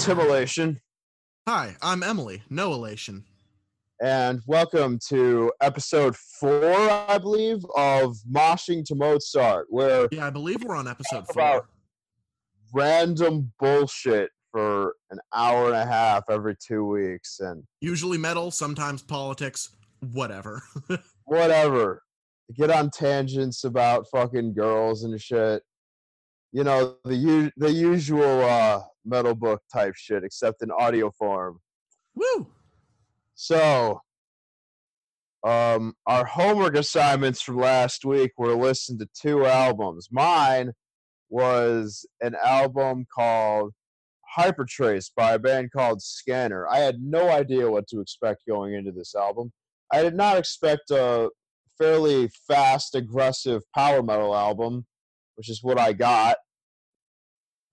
Tim Elation, Hi, I'm Emily. No elation. and welcome to episode four, I believe, of Moshing to Mozart, where Yeah, I believe we're on episode four. random bullshit for an hour and a half every two weeks, and Usually metal, sometimes politics, whatever. whatever. Get on tangents about fucking girls and shit. You know the u- the usual uh, metal book type shit, except in audio form. Woo! So, um, our homework assignments from last week were to listen to two albums. Mine was an album called Hypertrace by a band called Scanner. I had no idea what to expect going into this album. I did not expect a fairly fast, aggressive power metal album, which is what I got.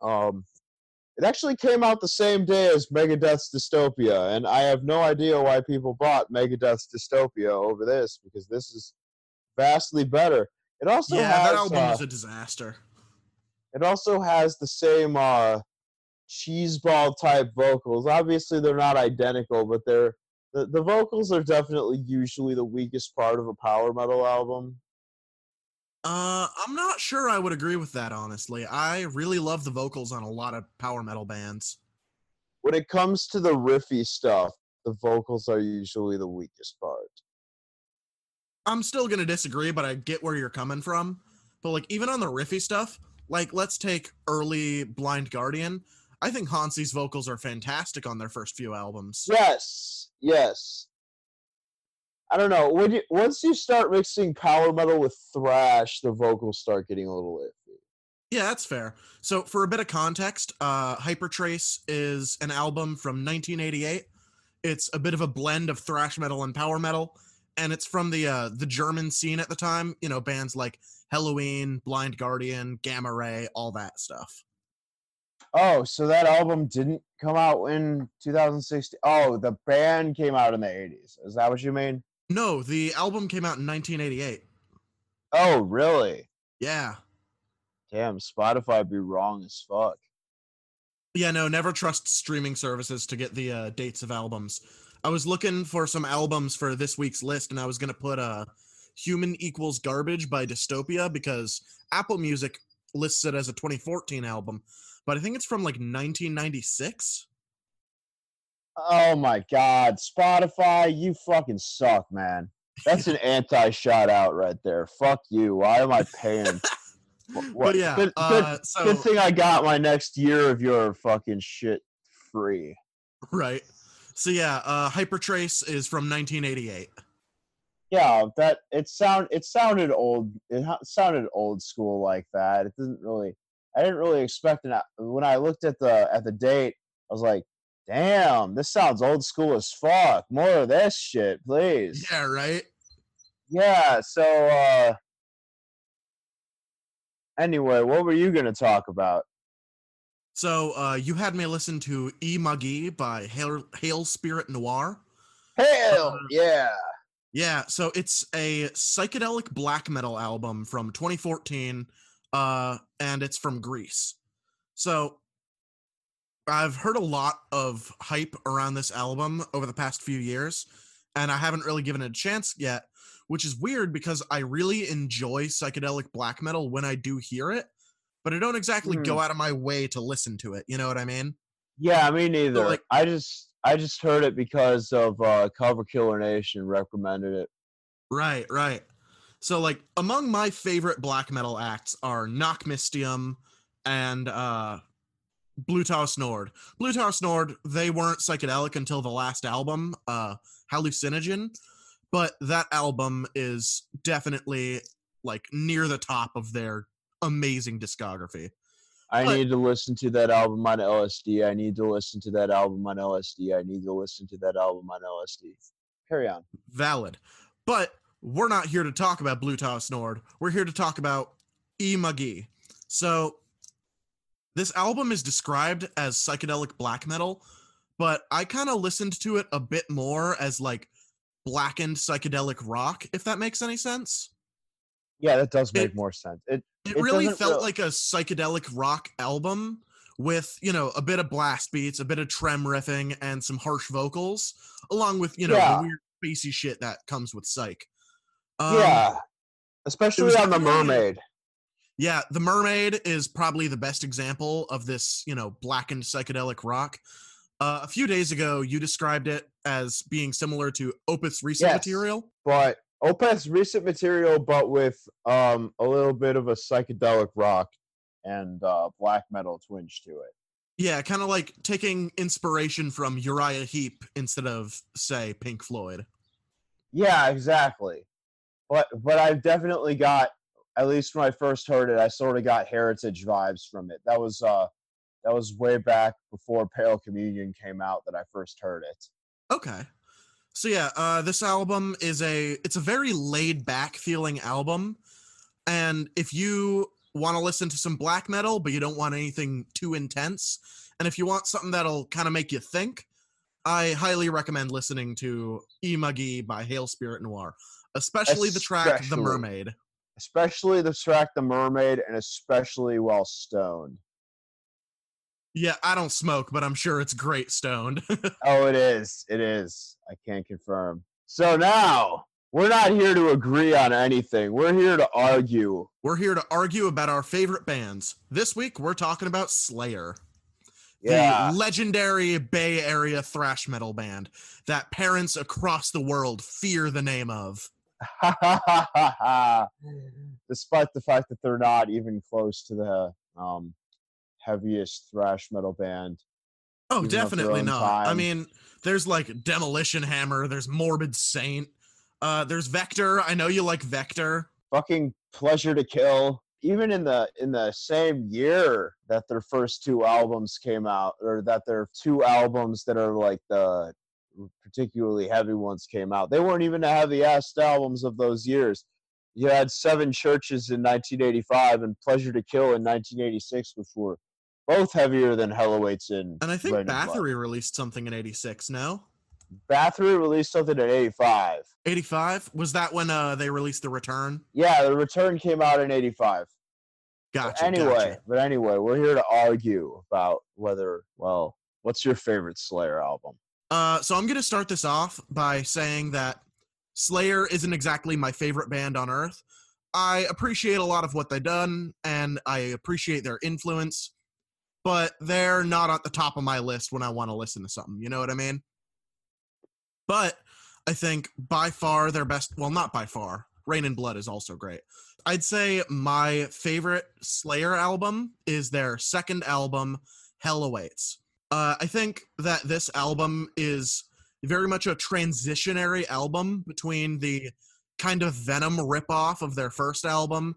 Um, it actually came out the same day as Megadeth's Dystopia, and I have no idea why people bought Megadeth's Dystopia over this because this is vastly better. It also yeah, has that album uh, was a disaster. it also has the same uh, cheeseball type vocals. Obviously, they're not identical, but they're the, the vocals are definitely usually the weakest part of a power metal album. Uh, I'm not sure I would agree with that, honestly. I really love the vocals on a lot of power metal bands. When it comes to the riffy stuff, the vocals are usually the weakest part. I'm still gonna disagree, but I get where you're coming from. But like even on the riffy stuff, like let's take early Blind Guardian. I think Hansi's vocals are fantastic on their first few albums. Yes, yes. I don't know. When you once you start mixing power metal with thrash, the vocals start getting a little iffy. Yeah, that's fair. So, for a bit of context, uh, Hypertrace is an album from 1988. It's a bit of a blend of thrash metal and power metal, and it's from the uh, the German scene at the time. You know, bands like Helloween, Blind Guardian, Gamma Ray, all that stuff. Oh, so that album didn't come out in 2016. Oh, the band came out in the 80s. Is that what you mean? No, the album came out in 1988. Oh, really? Yeah, Damn, Spotify be wrong as fuck. yeah. No, never trust streaming services to get the uh, dates of albums. I was looking for some albums for this week's list, and I was gonna put uh, "Human Equals Garbage" by Dystopia because Apple Music lists it as a 2014 album, but I think it's from like 1996. Oh my god, Spotify, you fucking suck, man. That's an anti shout out right there. Fuck you. Why am I paying? Wh- But yeah, good, good, uh, so good thing I got my next year of your fucking shit free. right. So yeah, uh, Hypertrace is from 1988. Yeah, that it sound it sounded old. It sounded old school like that. It didn't really. I didn't really expect it. When I looked at the at the date, I was like, "Damn, this sounds old school as fuck. More of this shit, please." Yeah, right. Yeah. So, uh, anyway, what were you gonna talk about? So uh, you had me listen to E Muggy by Hail, Hail Spirit Noir. Hell Uh, yeah! Yeah, so it's a psychedelic black metal album from 2014, uh, and it's from Greece. So I've heard a lot of hype around this album over the past few years, and I haven't really given it a chance yet, which is weird because I really enjoy psychedelic black metal when I do hear it, but I don't exactly go out of my way to listen to it. You know what I mean? Yeah, me neither. like- I just I just heard it because of uh, Cover Killer Nation recommended it. Right, right. So like among my favorite black metal acts are Nachtmystium and uh Blut Aus Nord. Blut Aus Nord, they weren't psychedelic until the last album, uh Hallucinogen, but that album is definitely like near the top of their amazing discography. I But- need to listen to that album on LSD. I need to listen to that album on LSD. I need to listen to that album on LSD. Carry on. Valid. But we're not here to talk about Blut Aus Nord. We're here to talk about E Muggy. So this album is described as psychedelic black metal, but I kind of listened to it a bit more as like blackened psychedelic rock, if that makes any sense. Yeah, that does make It- more sense. It It, It really felt like a psychedelic rock album with you know a bit of blast beats, a bit of trem riffing, and some harsh vocals, along with you know Yeah. the weird spacey shit that comes with Psych. Um, yeah, especially on the Mermaid. Yeah, The Mermaid is probably the best example of this, you know, blackened psychedelic rock. Uh, a few days ago, you described it as being similar to Opeth's recent Yes. material. but Opeth's recent material, but with um a little bit of a psychedelic rock and uh, black metal twinge to it. Yeah, kind of like taking inspiration from Uriah Heep instead of, say, Pink Floyd. Yeah, exactly. But but I've definitely got at least when I first heard it, I sort of got heritage vibes from it. That was uh that was way back before Pale Communion came out that I first heard it. Okay. So yeah, uh this album is a it's a very laid back feeling album. And if you want to listen to some black metal but you don't want anything too intense, and if you want something that'll kind of make you think, I highly recommend listening to Oi Magoi by Hail Spirit Noir, especially the track The Mermaid. Especially the track The Mermaid and especially while stoned. Yeah, I don't smoke, but I'm sure it's great stoned. Oh, it is. It is. I can't confirm. So now we're not here to agree on anything. We're here to argue. We're here to argue about our favorite bands. This week we're talking about Slayer. Yeah. the legendary Bay Area thrash metal band that parents across the world fear the name of. Despite the fact that they're not even close to the um, heaviest thrash metal band. Oh, Even of their definitely not. I mean, there's like Demolition Hammer, there's Morbid Saint, uh, there's Kreator. I know you like Kreator. Fucking pleasure to kill. Even in the in the same year that their first two albums came out, or that their two albums that are like the particularly heavy ones came out, they weren't even the heavy-ass albums of those years. You had Seven Churches in 1985 and Pleasure to Kill in 1986, which were both heavier than Hell Awaits in And I think Reign. Bathory released something in 86, no? Bathory released something in 85. 85? Was that when uh, they released The Return? Yeah, the return came out in 85. But Gotcha. anyway, gotcha. but anyway, we're here to argue about whether, well, what's your favorite Slayer album? Uh, so I'm going to start this off by saying that Slayer isn't exactly my favorite band on earth. I appreciate a lot of what they've done, and I appreciate their influence, but they're not at the top of my list when I want to listen to something. You know what I mean? But I think by far their best, well, not by far, Reign in Blood is also great. I'd say my favorite Slayer album is their second album, Hell Awaits. Uh, I think that this album is very much a transitionary album between the kind of Venom ripoff of their first album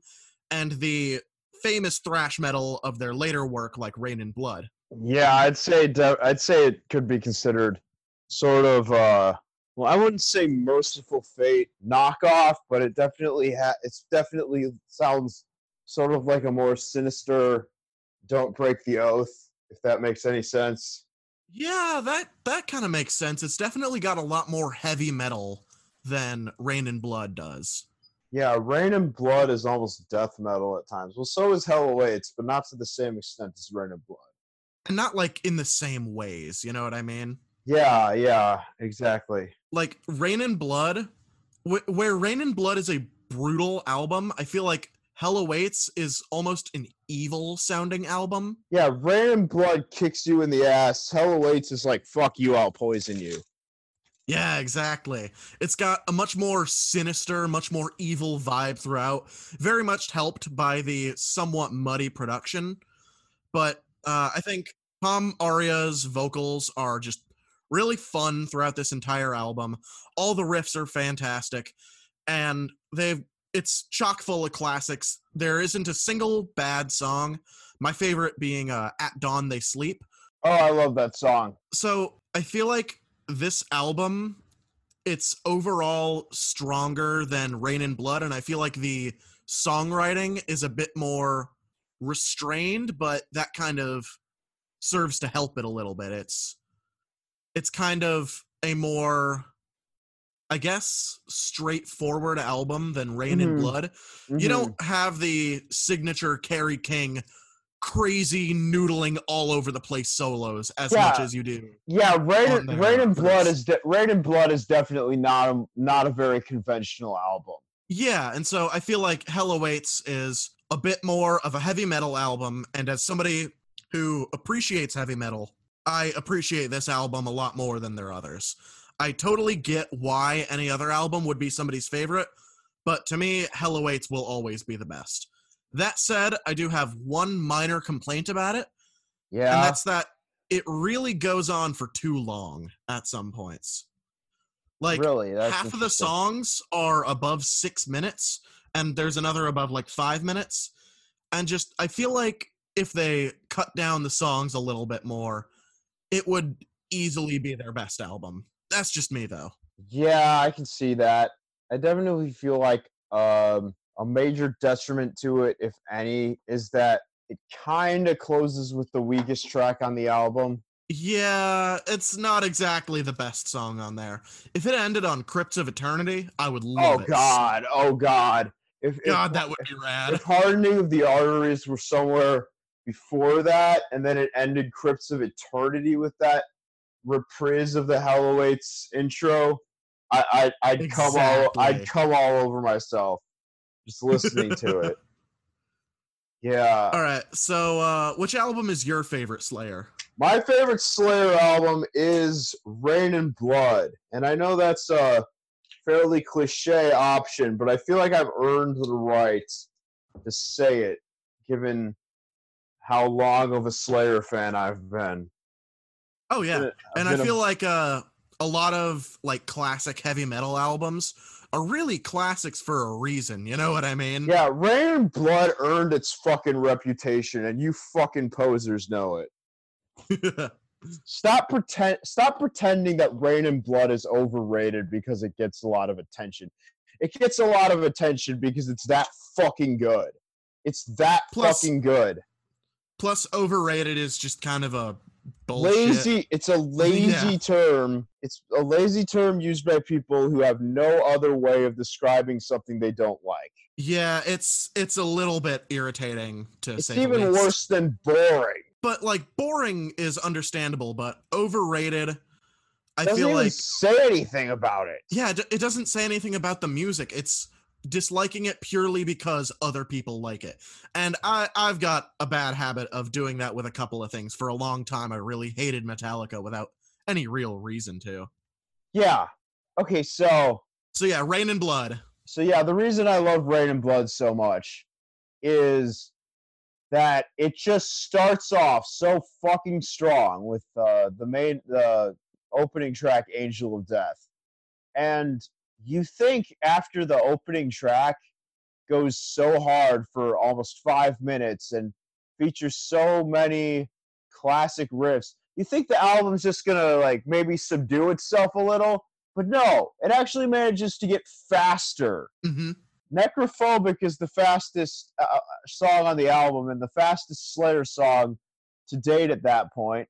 and the famous thrash metal of their later work, like Reign in Blood. Yeah, I'd say de- I'd say it could be considered sort of uh well, I wouldn't say Mercyful Fate knockoff, but it definitely ha- it's definitely sounds sort of like a more sinister don't break the oath if that makes any sense. Yeah, that that kind of makes sense. It's definitely got a lot more heavy metal than Reign in Blood does. Yeah, Reign in Blood is almost death metal at times. Well, so is Hell Awaits, but not to the same extent as Reign in Blood. And not like in the same ways, you know what I mean? Yeah, yeah, exactly. Like Reign in Blood, wh- where Reign in Blood is a brutal album, I feel like Hell Awaits is almost an evil sounding album. Yeah, and Blood kicks you in the ass. Hell Awaits is like, fuck you, I'll poison you. Yeah, exactly. It's got a much more sinister, much more evil vibe throughout, very much helped by the somewhat muddy production. But uh, I think Tom Araya's vocals are just really fun throughout this entire album. All the riffs are fantastic, and they've it's chock full of classics. There isn't a single bad song. My favorite being uh, "At Dawn They Sleep." Oh, I love that song. so i feel like this album it's overall stronger than Reign in Blood and i feel like the songwriting is a bit more restrained but that kind of serves to help it a little bit it's it's kind of a more i guess straightforward album than rain and Mhm. blood you Mhm. don't have the signature Kerry King crazy noodling all over the place solos as much as you do. Yeah, Rain, Reign in Blood is de- Reign in Blood is definitely not a, not a very conventional album. Yeah, and so I feel like Hell Awaits is a bit more of a heavy metal album, and as somebody who appreciates heavy metal, I appreciate this album a lot more than their others. I totally get why any other album would be somebody's favorite, but to me, Hell Awaits will always be the best. That said, I do have one minor complaint about it, Yeah. and that's that it really goes on for too long at some points. Like really. Half of the songs are above six minutes and there's another above like five minutes and just i feel like if they cut down the songs a little bit more it would easily be their best album that's just me though Yeah, I can see that. I definitely feel like um, a major detriment to it, if any, is that it kind of closes with the weakest track on the album. yeah it's not exactly the best song on there if it ended on crypts of eternity i would love Oh it God! Oh God! If if- god that would be rad if hardening of the arteries were somewhere before that, and then it ended Crypts of Eternity with that reprise of the Hell Awaits intro, I, I I'd come all I'd come all over myself just listening to it. Yeah, all right so uh which album is your favorite slayer my favorite Slayer album is Reign in Blood, and I know that's a fairly cliche option, but I feel like I've earned the right to say it, given how long of a Slayer fan I've been. Oh yeah I've and I feel like uh, a lot of like classic heavy metal albums are really classics for a reason. You know what I mean? yeah, Reign in Blood earned its fucking reputation, and you fucking posers know it. Stop pretend stop pretending that Reign in Blood is overrated because it gets a lot of attention. It gets a lot of attention because it's that fucking good. It's that Plus- fucking good. Plus, overrated is just kind of a bullshit. Lazy it's a lazy Yeah. term. It's a lazy term used by people who have no other way of describing something they don't like. Yeah, it's it's a little bit irritating to It's say. even worse than boring. But like boring is understandable, but overrated, I Doesn't feel like say anything about it. yeah, it doesn't say anything about the music. It's disliking it purely because other people like it. And I I've got a bad habit of doing that with a couple of things. For a long time I really hated Metallica without any real reason to. Yeah. Okay, so So yeah, Reign in Blood. so yeah, the reason I love Reign in Blood so much is that it just starts off so fucking strong with uh, the main the opening track Angel of Death. And you think after the opening track goes so hard for almost 5 minutes and features so many classic riffs, you think the album's just to like maybe subdue itself a little, but no, it actually manages to get faster. Hmm Necrophobic is the fastest uh, uh, song on the album and the fastest Slayer song to date at that point.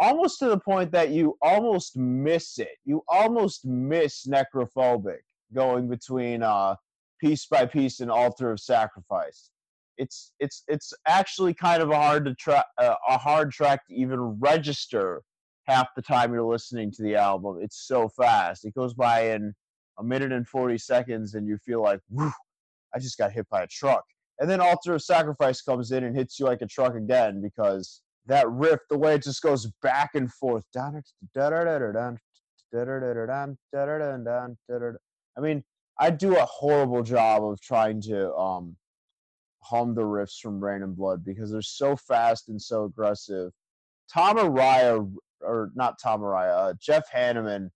Almost to the point that you almost miss it. You almost miss Necrophobic going between uh, Piece by Piece and Altar of Sacrifice. It's it's it's actually kind of a hard to track uh, a hard track to even register half the time you're listening to the album. It's so fast. It goes by in a minute and 40 seconds and you feel like, whew, I just got hit by a truck. And then Altar of Sacrifice comes in and hits you like a truck again because that riff, the way it just goes back and forth. I mean, I do a horrible job of trying to um, hum the riffs from Reign in Blood because they're so fast and so aggressive. Tom Araya, or not Tom Araya, uh, Jeff Hanneman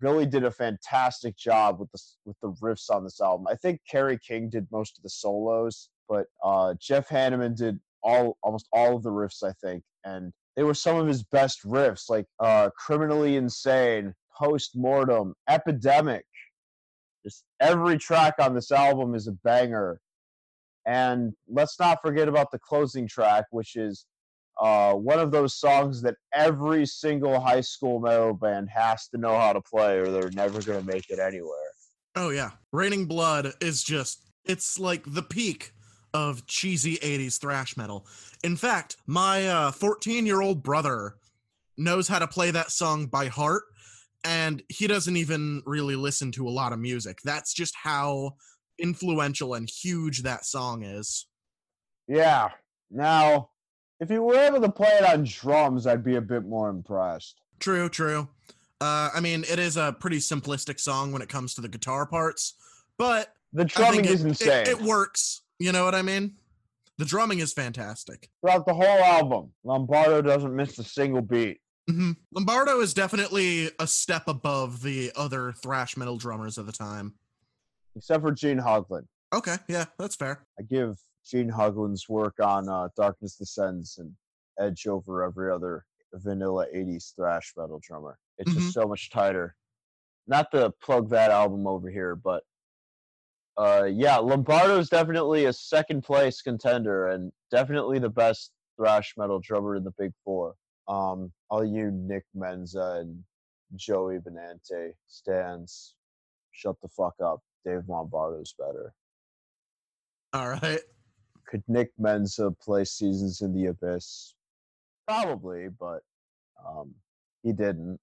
really did a fantastic job with the with the riffs on this album. I think Kerry King did most of the solos, but uh, Jeff Hanneman did all almost all of the riffs, I think, and they were some of his best riffs, like uh, "Criminally Insane," "Post Mortem," "Epidemic." Just every track on this album is a banger, and let's not forget about the closing track, which is uh, one of those songs that every single high school metal band has to know how to play or they're never going to make it anywhere. Oh yeah. Raining Blood is just it's like the peak of cheesy 80s thrash metal. In fact, my 14 year old brother knows how to play that song by heart, and he doesn't even really listen to a lot of music. That's just how influential and huge that song is. Yeah. Now, if you were able to play it on drums, I'd be a bit more impressed. True, true. Uh, I mean, it is a pretty simplistic song when it comes to the guitar parts, but The drumming it, is insane. It, it works. You know what I mean? The drumming is fantastic. Throughout the whole album, Lombardo doesn't miss a single beat. hmm Lombardo is definitely a step above the other thrash metal drummers of the time. except for Gene Hoglan. Okay, yeah, that's fair. I give Gene Hoglan's work on uh, Darkness Descends and edge over every other vanilla 80s thrash metal drummer. It's Mhm. just so much tighter. Not to plug that album over here, but uh, yeah, Lombardo's definitely a second place contender and definitely the best thrash metal drummer in the Big Four. Um, all you Nick Menza and Joey Benante stands, shut the fuck up. Dave Lombardo's better. All right. could Nick Menza play Seasons in the Abyss? Probably, but um, he didn't.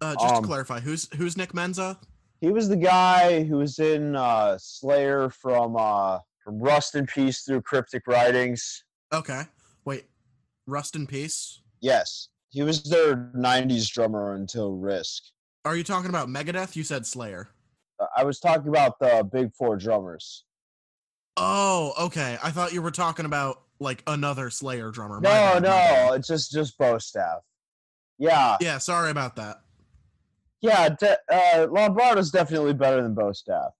Uh, just Um, to clarify, who's who's Nick Menza? He was the guy who was in uh, Slayer from uh, from Rust in Peace through Cryptic Writings. Okay. Wait. Rust in Peace? Yes, he was their '90s drummer until Risk. Are you talking about Megadeth? You said Slayer. I was talking about the Big Four drummers. Oh, okay. I thought you were talking about like another Slayer drummer. No, bad. no, it's just just Bostaph. Yeah, Yeah, sorry about that. Yeah. De- uh, Lombardo's definitely better than Bostaph.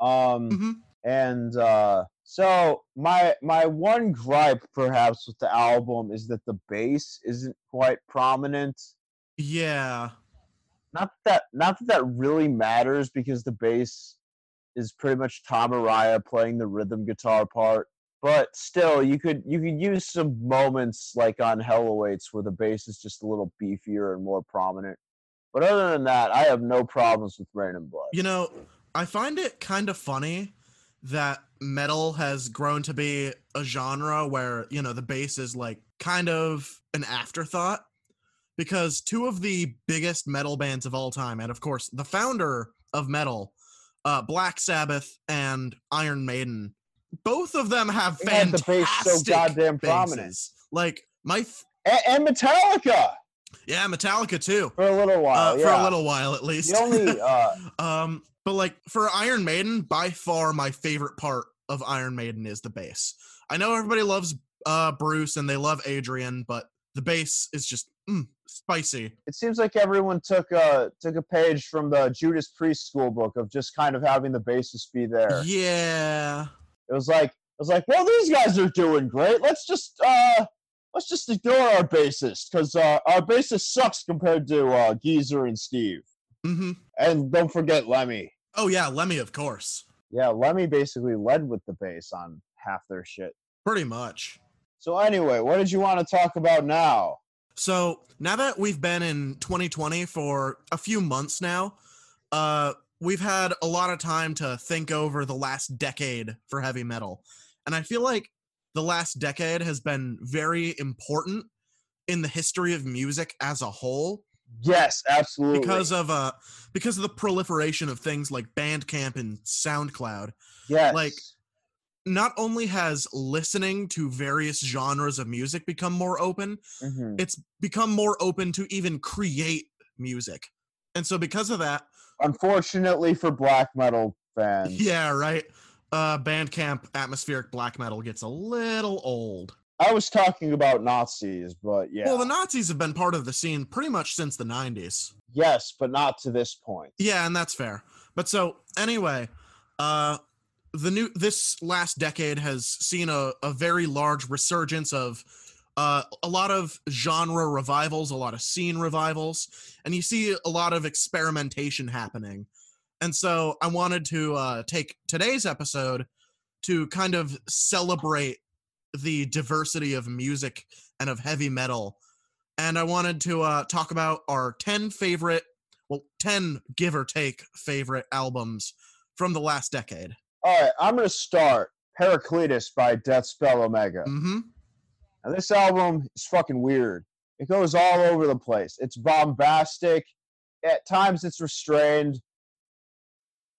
Um, hmm and uh so my my one gripe perhaps with the album is that the bass isn't quite prominent Yeah. not that not that that really matters because the bass is pretty much tom araya playing the rhythm guitar part but still you could you could use some moments like on hell awaits where the bass is just a little beefier and more prominent but other than that i have no problems with Reign in Blood. You know, I find it kind of funny that metal has grown to be a genre where, you know, the bass is like kind of an afterthought. Because two of the biggest metal bands of all time, and of course, the founder of metal, uh, Black Sabbath and Iron Maiden, both of them have had the fantastic bass so goddamn prominent. Like my, A- and metallica yeah, Metallica too. for a little while Uh, yeah. For a little while, at least. The only uh, Um, but like for Iron Maiden, by far my favorite part of Iron Maiden is the bass. I know everybody loves uh Bruce and they love Adrian, but the bass is just mm, spicy. it seems like everyone took a took a page from the Judas Priest school book of just kind of having the bassist be there. Yeah. It was like it was like, well, these guys are doing great. Let's just uh let's just ignore our bassist because uh, our bassist sucks compared to uh, Geezer and Steve. hmm And don't forget Lemmy. Oh yeah, Lemmy, of course. Yeah, Lemmy basically led with the bass on half their shit. Pretty much. So anyway, what did you want to talk about now? So now that we've been in 2020 for a few months now, uh, we've had a lot of time to think over the last decade for heavy metal. And I feel like the last decade has been very important in the history of music as a whole Yes, absolutely. because of uh because of the proliferation of things like Bandcamp and SoundCloud. yes, like, Not only has listening to various genres of music become more open, Mhm. it's become more open to even create music. And so because of that, unfortunately for black metal fans, yeah, right. Uh Bandcamp atmospheric black metal gets a little old. I was talking about Nazis, but yeah. Well, the Nazis have been part of the scene pretty much since the 90s. yes, but not to this point. Yeah, and that's fair. But so anyway, uh the new this last decade has seen a, a very large resurgence of uh, a lot of genre revivals, a lot of scene revivals, and you see a lot of experimentation happening. And so I wanted to uh, take today's episode to kind of celebrate the diversity of music and of heavy metal. And I wanted to uh, talk about our 10 favorite, well, 10 give or take favorite albums from the last decade. All right, I'm gonna start. Heraclitus by Deathspell Omega. Mm-hmm. Now, this album is fucking weird. It goes all over the place. It's bombastic. At times, it's restrained.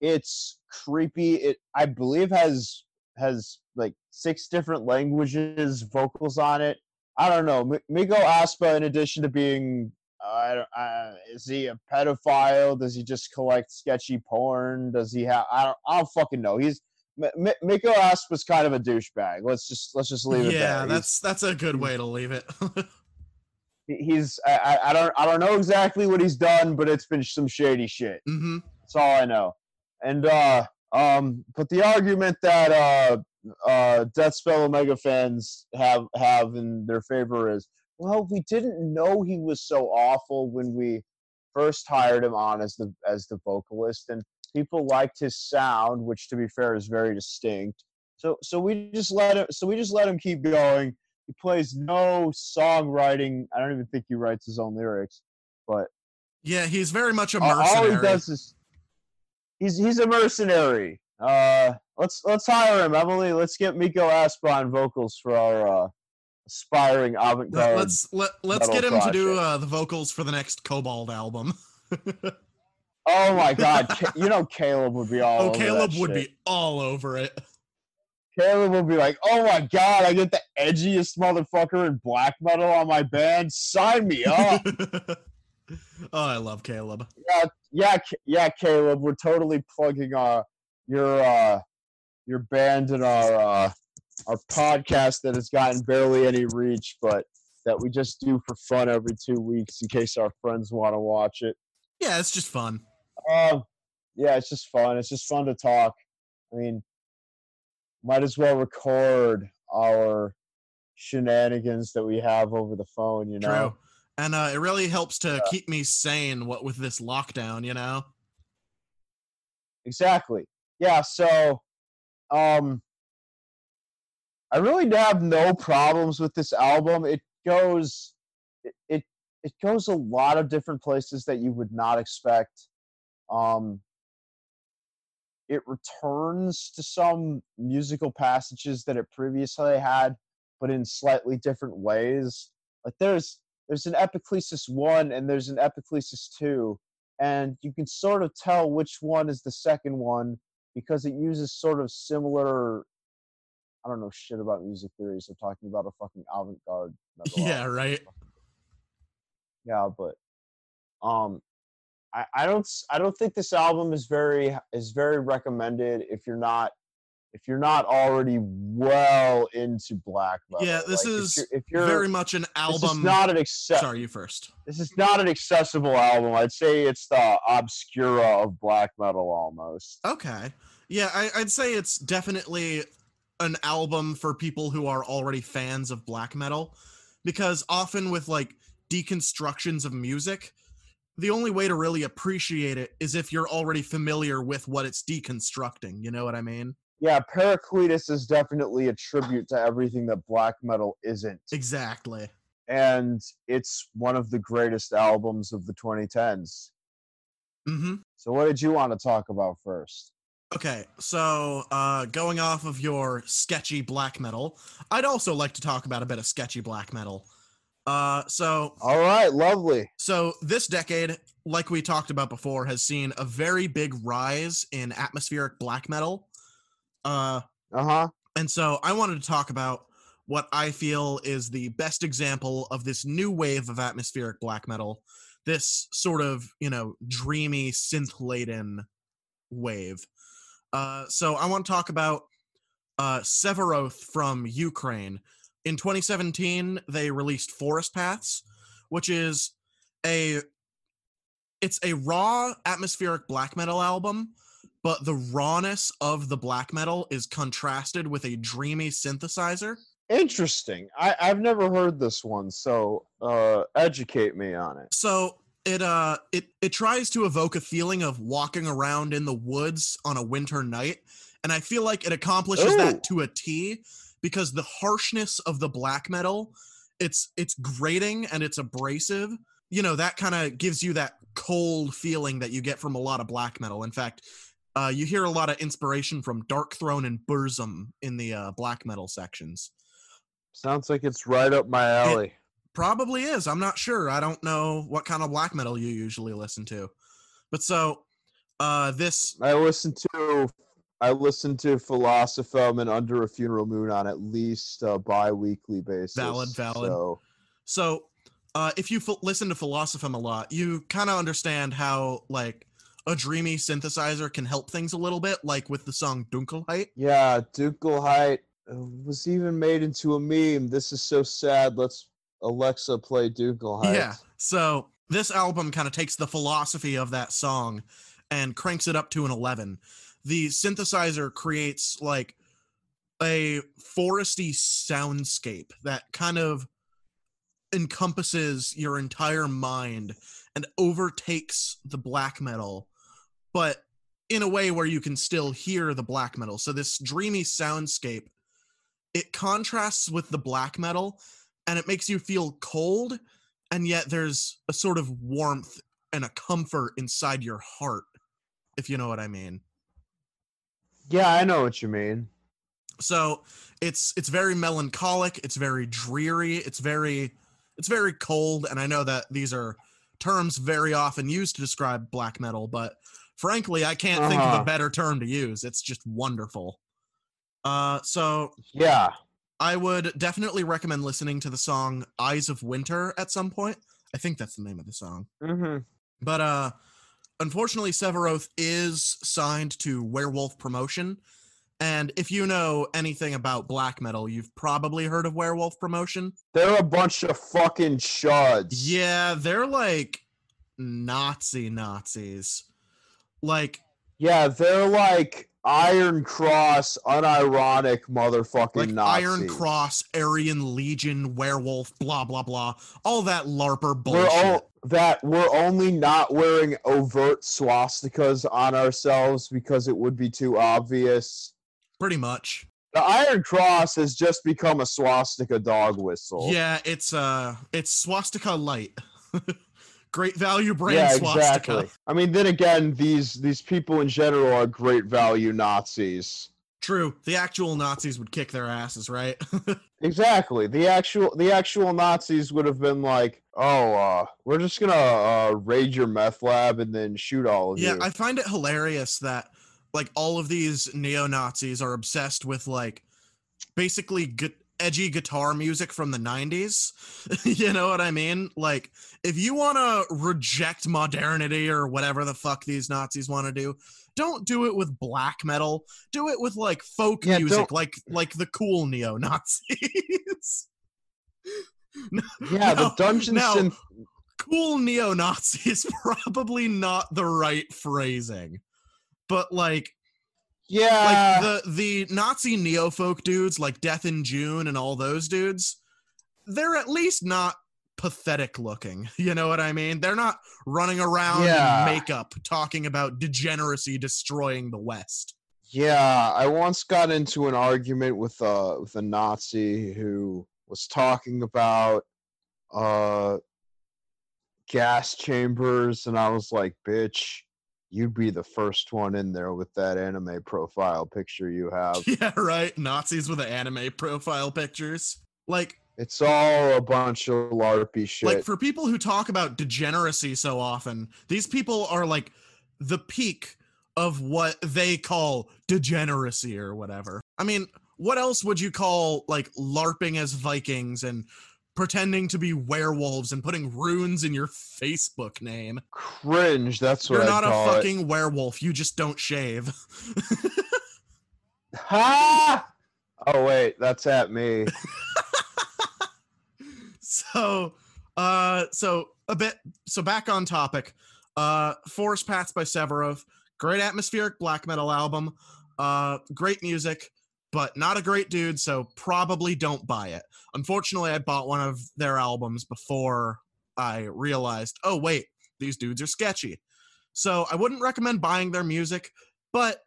It's creepy. It, I believe, has has like six different languages, vocals on it. I don't know. M- Mikko Aspa, in addition to being, uh, uh, is he a pedophile? Does he just collect sketchy porn? Does he have? I don't. I don't fucking know. He's M- Mikko Aspa's kind of a douchebag. Let's just let's just leave it. Yeah, that's that's a good way to leave it. he's I, I- I don't I don't know exactly what he's done, but it's been some shady shit. mm-hmm. That's all I know. And uh um but the argument that uh uh Deathspell Omega fans have have in their favor is well we didn't know he was so awful when we first hired him on as the as the vocalist and people liked his sound which to be fair is very distinct. So so we just let him so we just let him keep going. He plays no songwriting. I don't even think he writes his own lyrics but Yeah, he's very much a all, all mercenary. he does is he's he's a mercenary. Uh, let's let's hire him, Emily. Let's get Mikko Aspa on vocals for our uh, aspiring avant-garde. let's let, let's get him to do uh, the vocals for the next Cobalt album. oh my God, you know Caleb would be all. oh, over Caleb would shit. be all over it. Caleb would be like, "Oh my God, I get the edgiest motherfucker in black metal on my band. Sign me up." oh, I love Caleb. yeah, yeah, yeah, Caleb. We're totally plugging uh your uh your band and our uh our podcast that has gotten barely any reach, but that we just do for fun every two weeks in case our friends want to watch it. Yeah, it's just fun. Um, yeah, it's just fun. It's just fun to talk. I mean, might as well record our shenanigans that we have over the phone. You know. True. And uh, it really helps to keep me sane what with this lockdown, you know? exactly. Yeah so um i really have no problems with this album. It goes it it, it goes a lot of different places that you would not expect. Um it returns to some musical passages that it previously had but in slightly different ways. Like there's there's an Epiklesis 1 and there's an Epiklesis 2 and you can sort of tell which one is the second one because it uses sort of similar I don't know shit about music theories. theory, so talking about a fucking avant-garde Yeah, right. Yeah, but um I, I don't i don't think this album is very is very recommended if you're not if you're not already well into black metal. Yeah, this Like, if is you're- if you're, Very much an this is album. not an accept Sorry, you first. this is not an accessible album. I'd say it's the obscura of black metal almost. Okay. Yeah, I, I'd say it's definitely an album for people who are already fans of black metal because often with like deconstructions of music, the only way to really appreciate it is if you're already familiar with what it's deconstructing. You know what I mean? Yeah, Paracletus is definitely a tribute to everything that black metal isn't. Exactly. And it's one of the greatest albums of the 2010s. Mm-hmm. So what did you want to talk about first? Okay, so uh, going off of your sketchy black metal, I'd also like to talk about a bit of sketchy black metal. Uh, so All right, lovely. So this decade, like we talked about before, has seen a very big rise in atmospheric black metal. Uh, Uh-huh. and so I wanted to talk about what I feel is the best example of this new wave of atmospheric black metal. This sort of, you know, dreamy synth laden wave. Uh, so I want to talk about uh, Severoth from Ukraine. In 2017, they released Forest Paths, which is a it's a raw atmospheric black metal album, but the rawness of the black metal is contrasted with a dreamy synthesizer. Interesting. I, I've never heard this one, so uh, educate me on it. So it uh it it tries to evoke a feeling of walking around in the woods on a winter night, and I feel like it accomplishes Ooh. that to a T because the harshness of the black metal, it's it's grating and it's abrasive. You know that kind of gives you that cold feeling that you get from a lot of black metal. In fact, uh, you hear a lot of inspiration from Darkthrone and Burzum in the uh, black metal sections. Sounds like it's right up my alley. Probably is. I'm not sure. I don't know what kind of black metal you usually listen to. But so uh this I listen to I listen to Filosofem and Under a Funeral Moon on at least a bi-weekly basis. Valid, valid. So, so uh if you ph- listen to Filosofem a lot, you kind of understand how like a dreamy synthesizer can help things a little bit like with the song Dunkelheit. yeah, Dunkelheit uh, was even made into a meme. This is so sad. Let's Alexa play Dunkelheit. Yeah. So this album kind of takes the philosophy of that song and cranks it up to an 11. The synthesizer creates like a foresty soundscape that kind of encompasses your entire mind and overtakes the black metal, but in a way where you can still hear the black metal. So this dreamy soundscape, it contrasts with the black metal and it makes you feel cold and yet there's a sort of warmth and a comfort inside your heart if you know what i mean Yeah, I know what you mean. so it's it's very melancholic it's very dreary it's very it's very cold and i know that these are terms very often used to describe black metal but frankly i can't think of Uh-huh. a better term to use it's just wonderful uh so Yeah. I would definitely recommend listening to the song Eyes of Winter at some point. I think that's the name of the song. Mm-hmm. But uh unfortunately Severoth is signed to Werewolf Promotion. And if you know anything about black metal, you've probably heard of Werewolf Promotion. They're a bunch of fucking chuds. Yeah, they're like Nazi Nazis. Like Yeah, they're like Iron Cross, unironic motherfucking like Nazis. Iron Cross, Aryan Legion, Werewolf, blah blah blah. All that LARPer We're bullshit. all, that we're only not wearing overt swastikas on ourselves because it would be too obvious. Pretty much. The Iron Cross has just become a swastika dog whistle. Yeah, it's uh it's swastika light. Great value brand yeah, swastika. exactly. I mean, then again, these these people in general are great value Nazis. True. The actual Nazis would kick their asses, right? Exactly. The actual the actual Nazis would have been like, "Oh, uh, we're just gonna uh, raid your meth lab and then shoot all of yeah, you." Yeah, I find it hilarious that like all of these neo Nazis are obsessed with like basically gu- edgy guitar music from the 90s. you know what I mean? Like if you want to reject modernity or whatever the fuck these Nazis want to do, don't do it with black metal. Do it with like folk Yeah, music, don't- like like the cool neo Nazis. yeah, the dungeon now- synth. cool neo-Nazi is probably not the right phrasing. But like Yeah, like the the Nazi neo-folk dudes like Death in June and all those dudes, they're at least not pathetic looking. You know what I mean? They're not running around Yeah. in makeup talking about degeneracy destroying the West. Yeah, I once got into an argument with uh with a Nazi who was talking about uh gas chambers and I was like, "Bitch, you'd be the first one in there with that anime profile picture you have. yeah, right. Nazis with the anime profile pictures. Like It's all a bunch of larpy shit." like for people who talk about degeneracy so often these people are like the peak of what they call degeneracy or whatever i mean what else would you call like larping as vikings and pretending to be werewolves and putting runes in your facebook name Cringe, that's what you're I not a call it. fucking werewolf you just don't shave Ha! Oh wait, that's at me. so uh so a bit so back on topic uh forest paths by Severoth great atmospheric black metal album uh great music but not a great dude so probably don't buy it unfortunately i bought one of their albums before i realized oh wait these dudes are sketchy so i wouldn't recommend buying their music but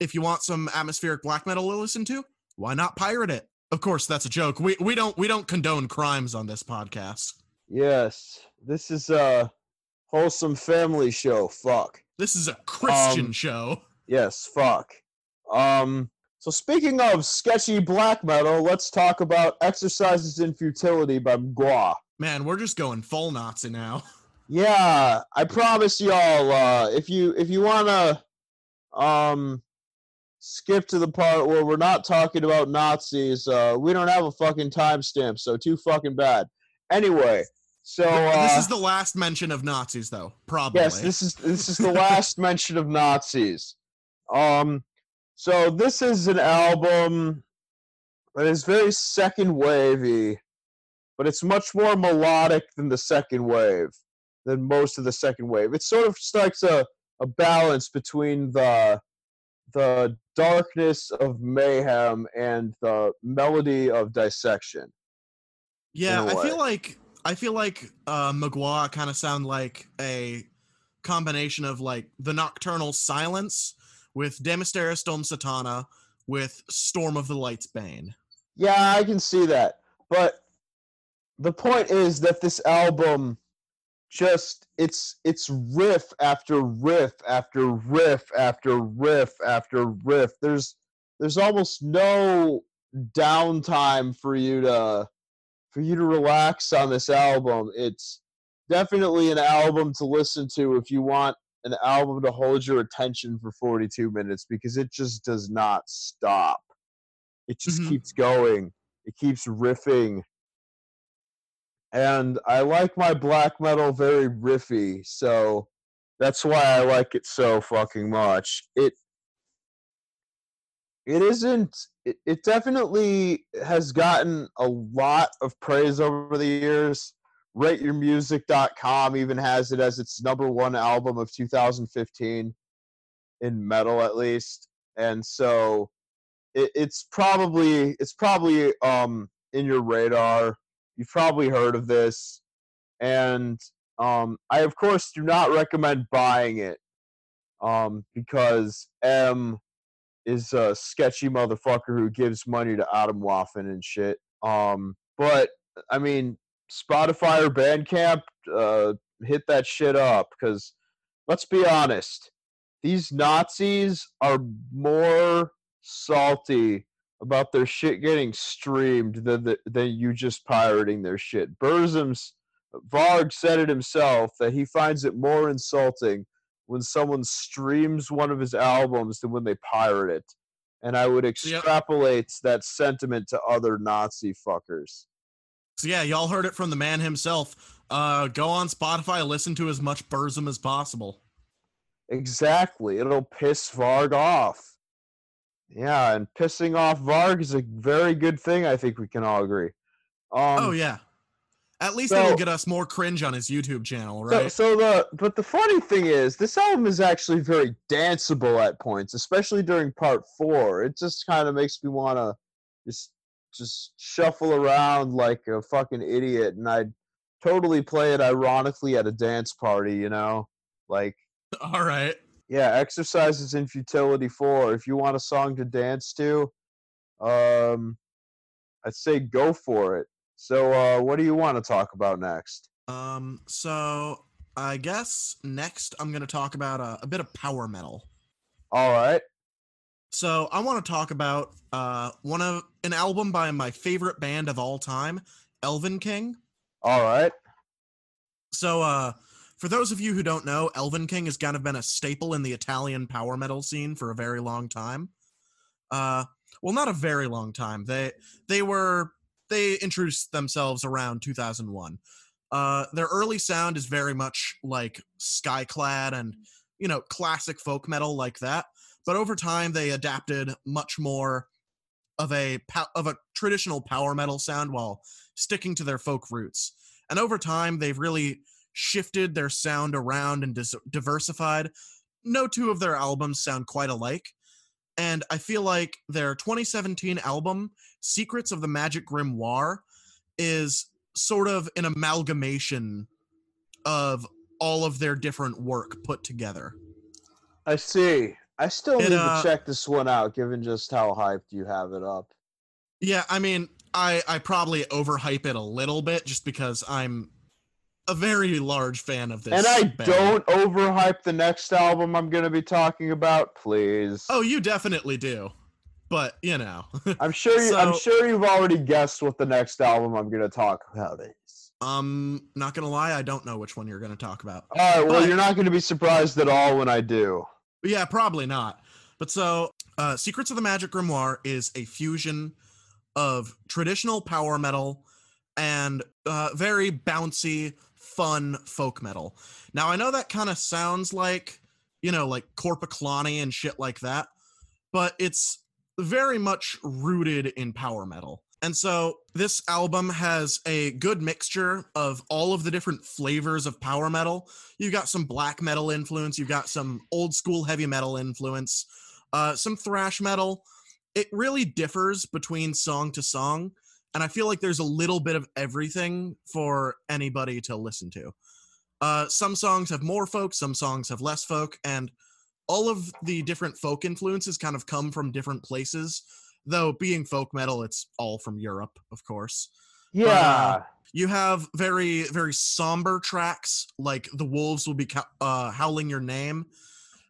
if you want some atmospheric black metal to listen to why not pirate it of course that's a joke we we don't we don't condone crimes on this podcast Yes, this is a wholesome family show. Fuck. this is a christian Um, show Yes, fuck. Um, so speaking of sketchy black metal, let's talk about Exercises in Futility by Mgła. Man, we're just going full Nazi now. Yeah, I promise y'all, uh, if you if you wanna um skip to the part where we're not talking about Nazis, uh, we don't have a fucking timestamp, so too fucking bad. Anyway, so uh, this is the last mention of Nazis, though. Probably. Yes, this is this is the last mention of Nazis. Um, so this is an album that is very second wavy, but it's much more melodic than the second wave, than most of the second wave. It sort of strikes a, a balance between the the darkness of mayhem and the melody of dissection. Yeah, I feel like I feel like uh Mgła kind of sound like a combination of like the Nocturnal Silence with De Mysteriis Dom Sathanas with Storm of the Light's Bane. Yeah, I can see that. But the point is that this album just it's it's riff after riff after riff after riff after riff. There's there's almost no downtime for you to for you to relax on this album. It's definitely an album to listen to if you want an album to hold your attention for 42 minutes because it just does not stop. It just Mhm. keeps going. It keeps riffing. And I like my black metal very riffy, so that's why I like it so fucking much. It it isn't it, it definitely has gotten a lot of praise over the years. RateYourMusic.com even has it as its number one album of 2015 in metal at least. And so it, it's probably it's probably um in your radar. You've probably heard of this. And um I of course do not recommend buying it. Um because M is a sketchy motherfucker who gives money to Atomwaffen and shit. Um but I mean Spotify or Bandcamp, uh, hit that shit up because let's be honest, these Nazis are more salty about their shit getting streamed than the, than you just pirating their shit. Burzum's Varg said it himself that he finds it more insulting when someone streams one of his albums than when they pirate it. And I would Yep. extrapolate that sentiment to other Nazi fuckers. So yeah, y'all heard it from the man himself. Uh go on Spotify, listen to as much Burzum as possible. Exactly. It'll piss Varg off. Yeah, and pissing off Varg is a very good thing, I think we can all agree. Um, oh yeah. At least so- it'll get us more cringe on his YouTube channel, So, right? so the but the funny thing is, this album is actually very danceable at points, especially during part four. It just kind of makes me want to just just shuffle around like a fucking idiot, and I'd totally play it ironically at a dance party. You know, like All right. yeah, exercises in futility four. If you want a song to dance to, um, I'd say go for it. So, uh, what do you want to talk about next? Um, so I guess next I'm gonna talk about a, a bit of power metal. All right. So I want to talk about uh one of an album by my favorite band of all time, Elvenking. All right. So uh for those of you who don't know, Elvenking has kind of been a staple in the Italian power metal scene for a very long time. Uh well not a very long time. They they were they introduced themselves around 2001. Uh their early sound is very much like Skyclad and you know classic folk metal like that, but over time they adapted much more of a of a traditional power metal sound while sticking to their folk roots. And over time they've really shifted their sound around and dis- diversified. No two of their albums sound quite alike. And I feel like their 2017 album, Secrets of the Magic Grimoire, is sort of an amalgamation of all of their different work put together. I see. I still It, need uh, to check this one out, given just how hyped you have it up. Yeah, I mean, I I probably overhype it a little bit just because I'm a very large fan of this. and I band. don't overhype the next album I'm going to be talking about, please. Oh, you definitely do. But you know, I'm sure you, I'm sure you've already guessed what the next album I'm going to talk about is. um, not gonna lie, I don't know which one you're gonna talk about. All right, well, But- you're not going to be surprised at all when I do. Yeah, probably not. But so, uh, Secrets of the Magic Grimoire is a fusion of traditional power metal and uh, very bouncy, fun folk metal. Now, I know that kind of sounds like, you know, like Korpiklaani and shit like that, but it's very much rooted in power metal. And so this album has a good mixture of all of the different flavors of power metal. You've got some black metal influence, you've got some old school heavy metal influence, uh, some thrash metal. It really differs between song to song. And I feel like there's a little bit of everything for anybody to listen to. Uh, some songs have more folk, some songs have less folk, and all of the different folk influences kind of come from different places. Though being folk metal, it's all from Europe, of course. Yeah. You have very, very somber tracks like The Wolves Will Be uh, Howling Your Name.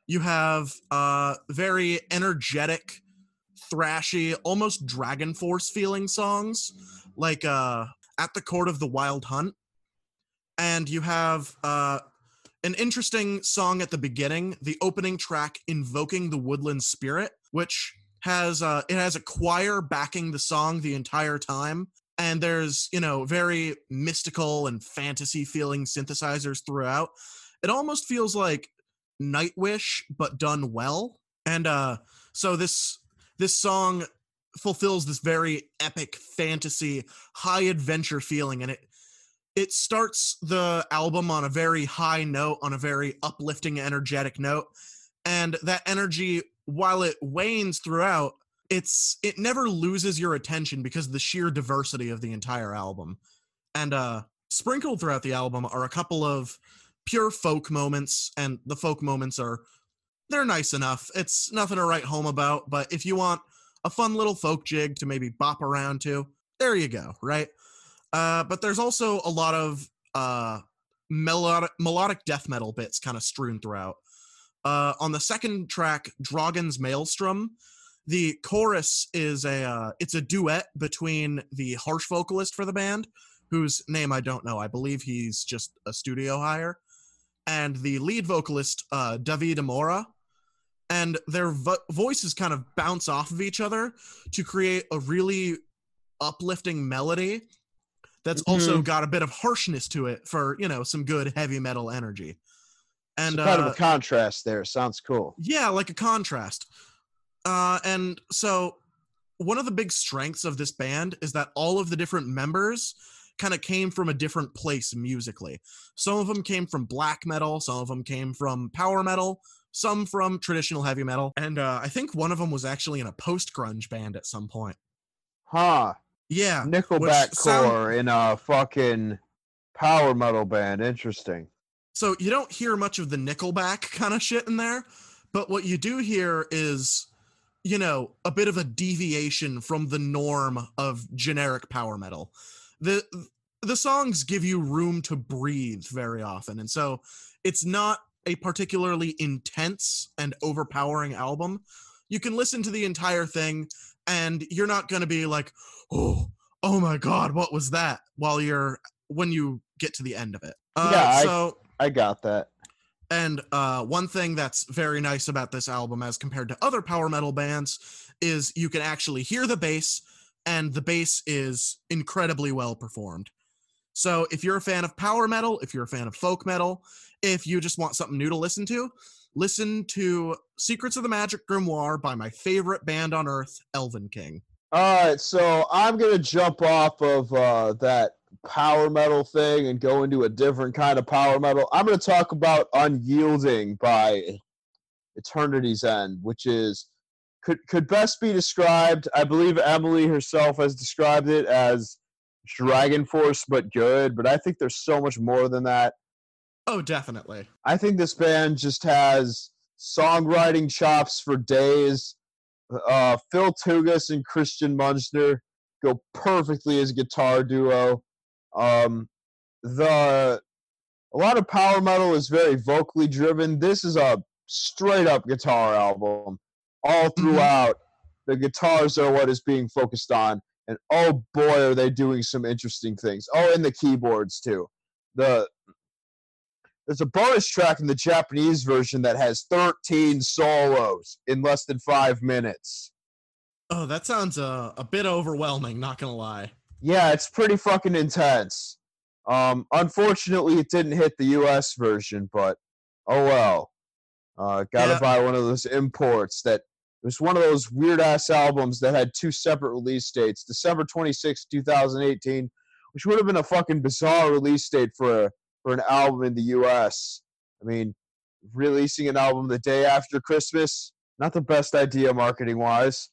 You have uh, very energetic, thrashy, almost DragonForce feeling songs like uh, At the Court of the Wild Hunt. And you have uh, an interesting song at the beginning, the opening track, Invoking the Woodland Spirit, which has uh, it has a choir backing the song the entire time and there's you know very mystical and fantasy feeling synthesizers throughout. It almost feels like nightwish but done well. And uh so this this song fulfills this very epic fantasy high adventure feeling and it it starts the album on a very high note on a very uplifting energetic note. And that energy while it wanes throughout it's it never loses your attention because of the sheer diversity of the entire album. And uh sprinkled throughout the album are a couple of pure folk moments and the folk moments are they're nice enough. It's nothing to write home about but if you want a fun little folk jig to maybe bop around to there you go right? Uh but there's also a lot of uh melodic melodic death metal bits kind of strewn throughout uh, on the second track, Draugen's Maelstrom, the chorus is a uh, it's a duet between the harsh vocalist for the band, whose name I don't know. I believe he's just a studio hire, and the lead vocalist uh, Davide Moras, and their vo- voices kind of bounce off of each other to create a really uplifting melody. That's also got a bit of harshness to it for you know some good heavy metal energy. And so kind uh, of a contrast there. Sounds cool. yeah, like a contrast. Uh, and so one of the big strengths of this band is that all of the different members kind of came from a different place musically. Some of them came from black metal, some of them came from power metal, some from traditional heavy metal, and uh, I think one of them was actually in a post grunge band at some point. Huh. Yeah, Nickelback sound- core in a fucking power metal band. Interesting. So you don't hear much of the Nickelback kind of shit in there, but what you do hear is, you know, a bit of a deviation from the norm of generic power metal. The the songs give you room to breathe very often, and so it's not a particularly intense and overpowering album. You can listen to the entire thing and you're not going to be like, "Oh, oh my god, what was that?" while you're when you get to the end of it. Uh, Yeah, I- so I got that. and uh, one thing that's very nice about this album, as compared to other power metal bands, is you can actually hear the bass, and the bass is incredibly well performed. So if you're a fan of power metal, if you're a fan of folk metal, if you just want something new to listen to, listen to Secrets of the Magic Grimoire by my favorite band on earth, Elvenking. All right, so I'm gonna jump off of uh, that power metal thing and go into a different kind of power metal. I'm gonna talk about "Unyielding" by Eternity's End, which is could could best be described. I believe Emily herself has described it as DragonForce, but good. But I think there's so much more than that. Oh, definitely. I think this band just has songwriting chops for days. Uh, Phil Tougas and Christian Münzner go perfectly as a guitar duo. Um, the a lot of power metal is very vocally driven. This is a straight up guitar album. All Mm-hmm. throughout, the guitars are what is being focused on, and oh boy, are they doing some interesting things. Oh, and the keyboards too. The there's a bonus track in the Japanese version that has 13 solos in less than five minutes. Oh, that sounds uh, a bit overwhelming. Not gonna lie. Yeah, it's pretty fucking intense. Um, unfortunately, it didn't hit the U.S. version, but oh well. Uh, gotta Yeah. buy one of those imports. That it was one of those weird ass albums that had two separate release dates: December 26, 2018, which would have been a fucking bizarre release date for a, for an album in the U.S. I mean, releasing an album the day after Christmas, not the best idea marketing wise.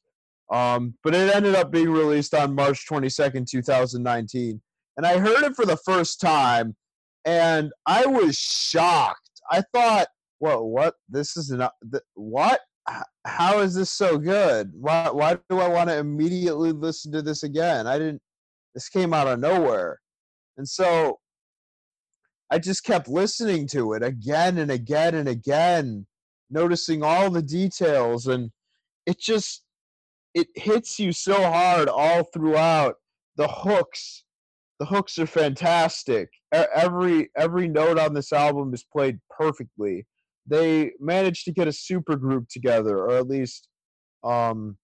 Um, but it ended up being released on March 22nd, 2019. And I heard it for the first time and I was shocked. I thought, what, what? This is not, th- what? How is this so good? Why, why do I want to immediately listen to this again? I didn't, this came out of nowhere. And so I just kept listening to it again and again and again, noticing all the details. And it just, it hits you so hard all throughout. The hooks, the hooks are fantastic. Every every note on this album is played perfectly. They managed to get a super group together, or at least um,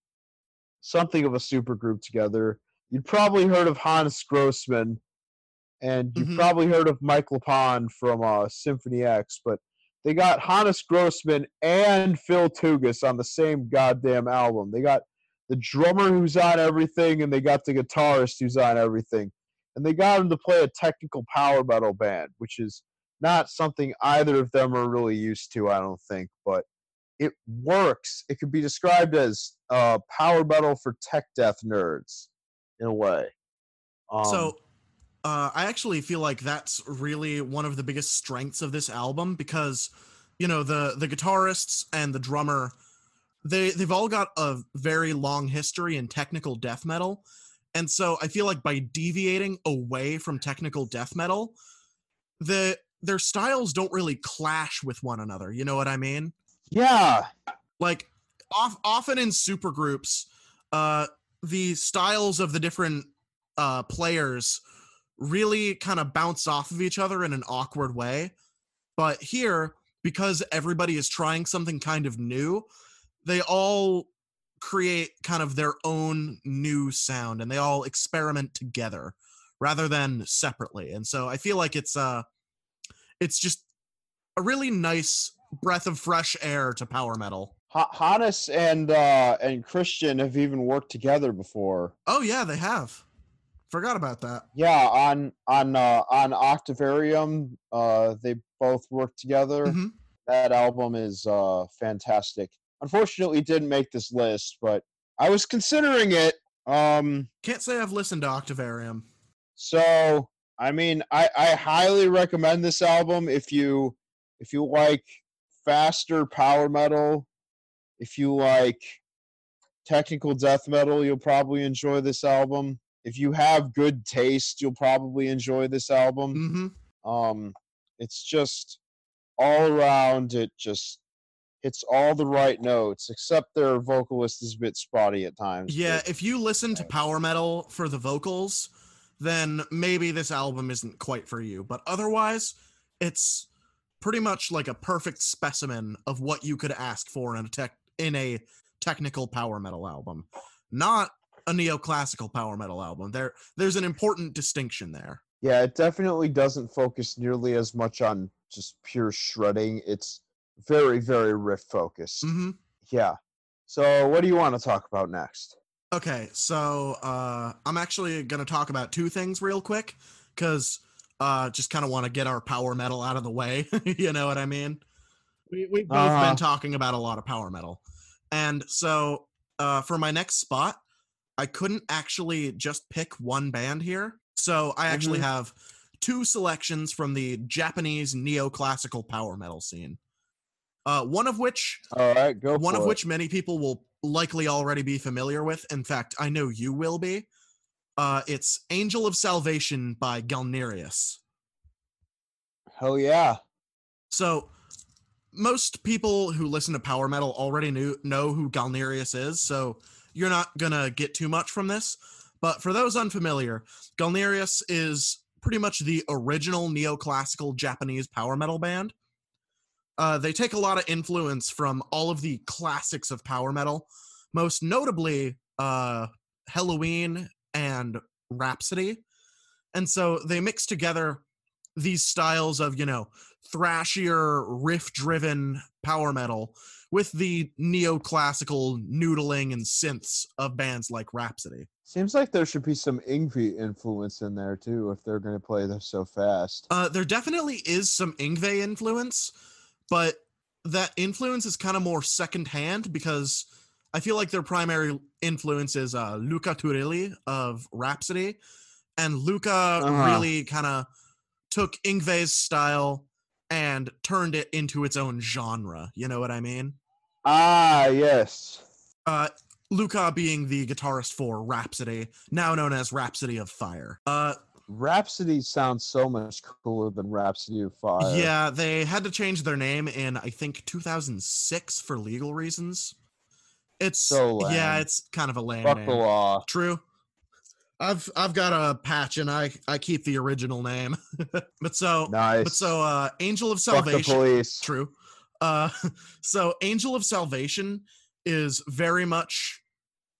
something of a super group together. You'd probably heard of Hannes Grossmann, and you've Mhm. probably heard of Mike LePond from uh, Symphony X, but they got Hannes Grossmann and Phil Tougas on the same goddamn album. They got the drummer who's on everything, and they got the guitarist who's on everything. And they got him to play a technical power metal band, which is not something either of them are really used to, I don't think. But it works. It could be described as uh, power metal for tech death nerds, in a way. Um, so uh, I actually feel like that's really one of the biggest strengths of this album because you know the the guitarists and the drummer they they've all got a very long history in technical death metal. And so I feel like by deviating away from technical death metal the their styles don't really clash with one another. You know what I mean? Yeah, like off, often in super groups uh the styles of the different uh players really kind of bounce off of each other in an awkward way. But here because everybody is trying something kind of new they all create kind of their own new sound and they all experiment together rather than separately and so i feel like it's uh it's just a really nice breath of fresh air to power metal Ha- Hannes and uh, and Christian have even worked together before. Oh yeah, they have. Forgot about that. Yeah, on on uh, on Octavarium, uh, they both worked together. Mhm. That album is uh, fantastic. Unfortunately, didn't make this list, but I was considering it. Um, Can't say I've listened to Octavarium. so I mean, I, I highly recommend this album if you if you like faster power metal, if you like technical death metal, you'll probably enjoy this album. If you have good taste, you'll probably enjoy this album. hmm Um, it's just all around. It just hits all the right notes, except their vocalist is a bit spotty at times. Yeah, if you listen to power metal for the vocals, then maybe this album isn't quite for you. But otherwise, it's pretty much like a perfect specimen of what you could ask for in a tech in a technical power metal album. Not a neoclassical power metal album. There there's an important distinction there. Yeah, it definitely doesn't focus nearly as much on just pure shredding. It's very, very riff focused. hmm Yeah. So, what do you want to talk about next? Okay, so uh, I'm actually going to talk about two things real quick because uh, just kind of want to get our power metal out of the way. you know what I mean? We, we've both Uh-huh. been talking about a lot of power metal. And so uh, for my next spot, I couldn't actually just pick one band here. So I actually Mhm. have two selections from the Japanese neoclassical power metal scene. Uh, one of which All right, go. one of it. which many people will likely already be familiar with. In fact, I know you will be. Uh, it's Angel of Salvation by Galneryus. Hell yeah. So most people who listen to power metal already knew know who Galneryus is, so you're not gonna get too much from this. But for those unfamiliar, Galneryus is pretty much the original neoclassical Japanese power metal band. Uh, they take a lot of influence from all of the classics of power metal, most notably uh, Helloween and Rhapsody. And so they mix together these styles of, you know, thrashier, riff driven power metal with the neoclassical noodling and synths of bands like Rhapsody. Seems like there should be some Yngwie influence in there too if they're going to play this so fast. Uh, there definitely is some Yngwie influence, but that influence is kind of more secondhand because I feel like their primary influence is uh, Luca Turilli of Rhapsody, and Luca Uh-huh. really kind of took Yngwie's style and turned it into its own genre. You know what I mean? Ah, yes. Uh, Luca being the guitarist for Rhapsody, now known as Rhapsody of Fire. Uh, Rhapsody sounds so much cooler than Rhapsody of Fire. yeah, they had to change their name in I think 2006 for legal reasons. It's So lame. yeah, it's kind of a lame Fuck name. the law. True. I've I've got a patch and I I keep the original name. but so Nice. but so uh Angel of Fuck the Salvation police. true. Uh so Angel of Salvation is very much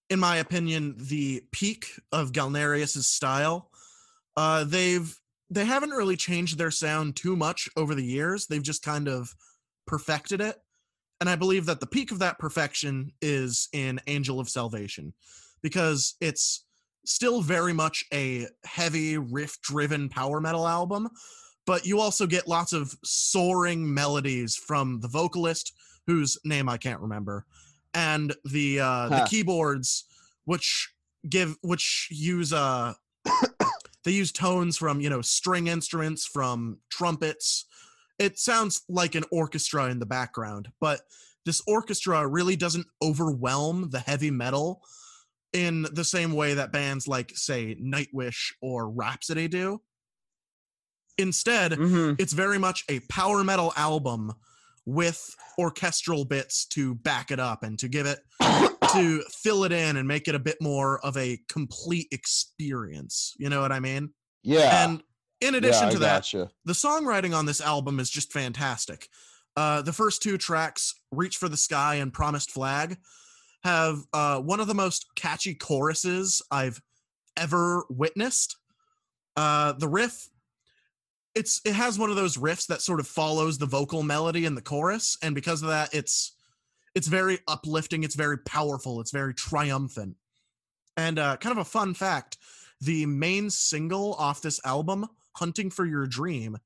in my opinion the peak of Galneryus's style. Uh they've they haven't really changed their sound too much over the years. They've just kind of perfected it. And I believe that the peak of that perfection is in Angel of Salvation because it's still very much a heavy riff driven power metal album, but you also get lots of soaring melodies from the vocalist whose name I can't remember and the uh the keyboards which give which use uh they use tones from you know string instruments from trumpets. It sounds like an orchestra in the background but this orchestra really doesn't overwhelm the heavy metal in the same way that bands like say nightwish or rhapsody do. Instead hmm it's very much a power metal album with orchestral bits to back it up and to give it to fill it in and make it a bit more of a complete experience you know what i mean yeah. and in addition yeah, to that gotcha. the songwriting on this album is just fantastic. Uh, the first two tracks, Reach for the Sky and Promised Flag, have uh, one of the most catchy choruses I've ever witnessed. Uh, the riff, it's it has one of those riffs that sort of follows the vocal melody in the chorus, and because of that, it's it's very uplifting, it's very powerful, it's very triumphant. And uh, kind of a fun fact: the main single off this album, Hunting for Your Dream,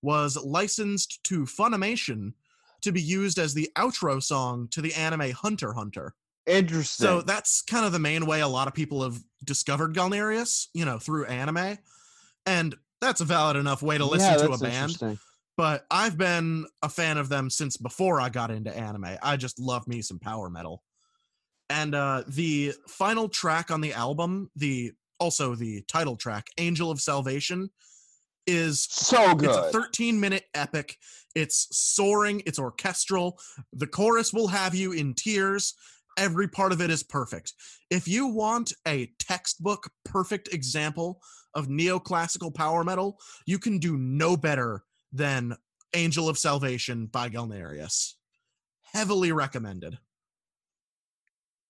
was licensed to Funimation to be used as the outro song to the anime Hunter Hunter. Interesting. So that's kind of the main way a lot of people have discovered Galneryus, you know, through anime. And that's a valid enough way to listen yeah, to a band. But I've been a fan of them since before I got into anime. I just love me some power metal. And uh, the final track on the album, the also the title track, Angel of Salvation, is So good. it's a 13 minute epic. It's soaring, it's orchestral. The chorus will have you in tears. Every part of it is perfect. If you want a textbook perfect example of neoclassical power metal, you can do no better than Angel of Salvation by Galneryus. Heavily recommended.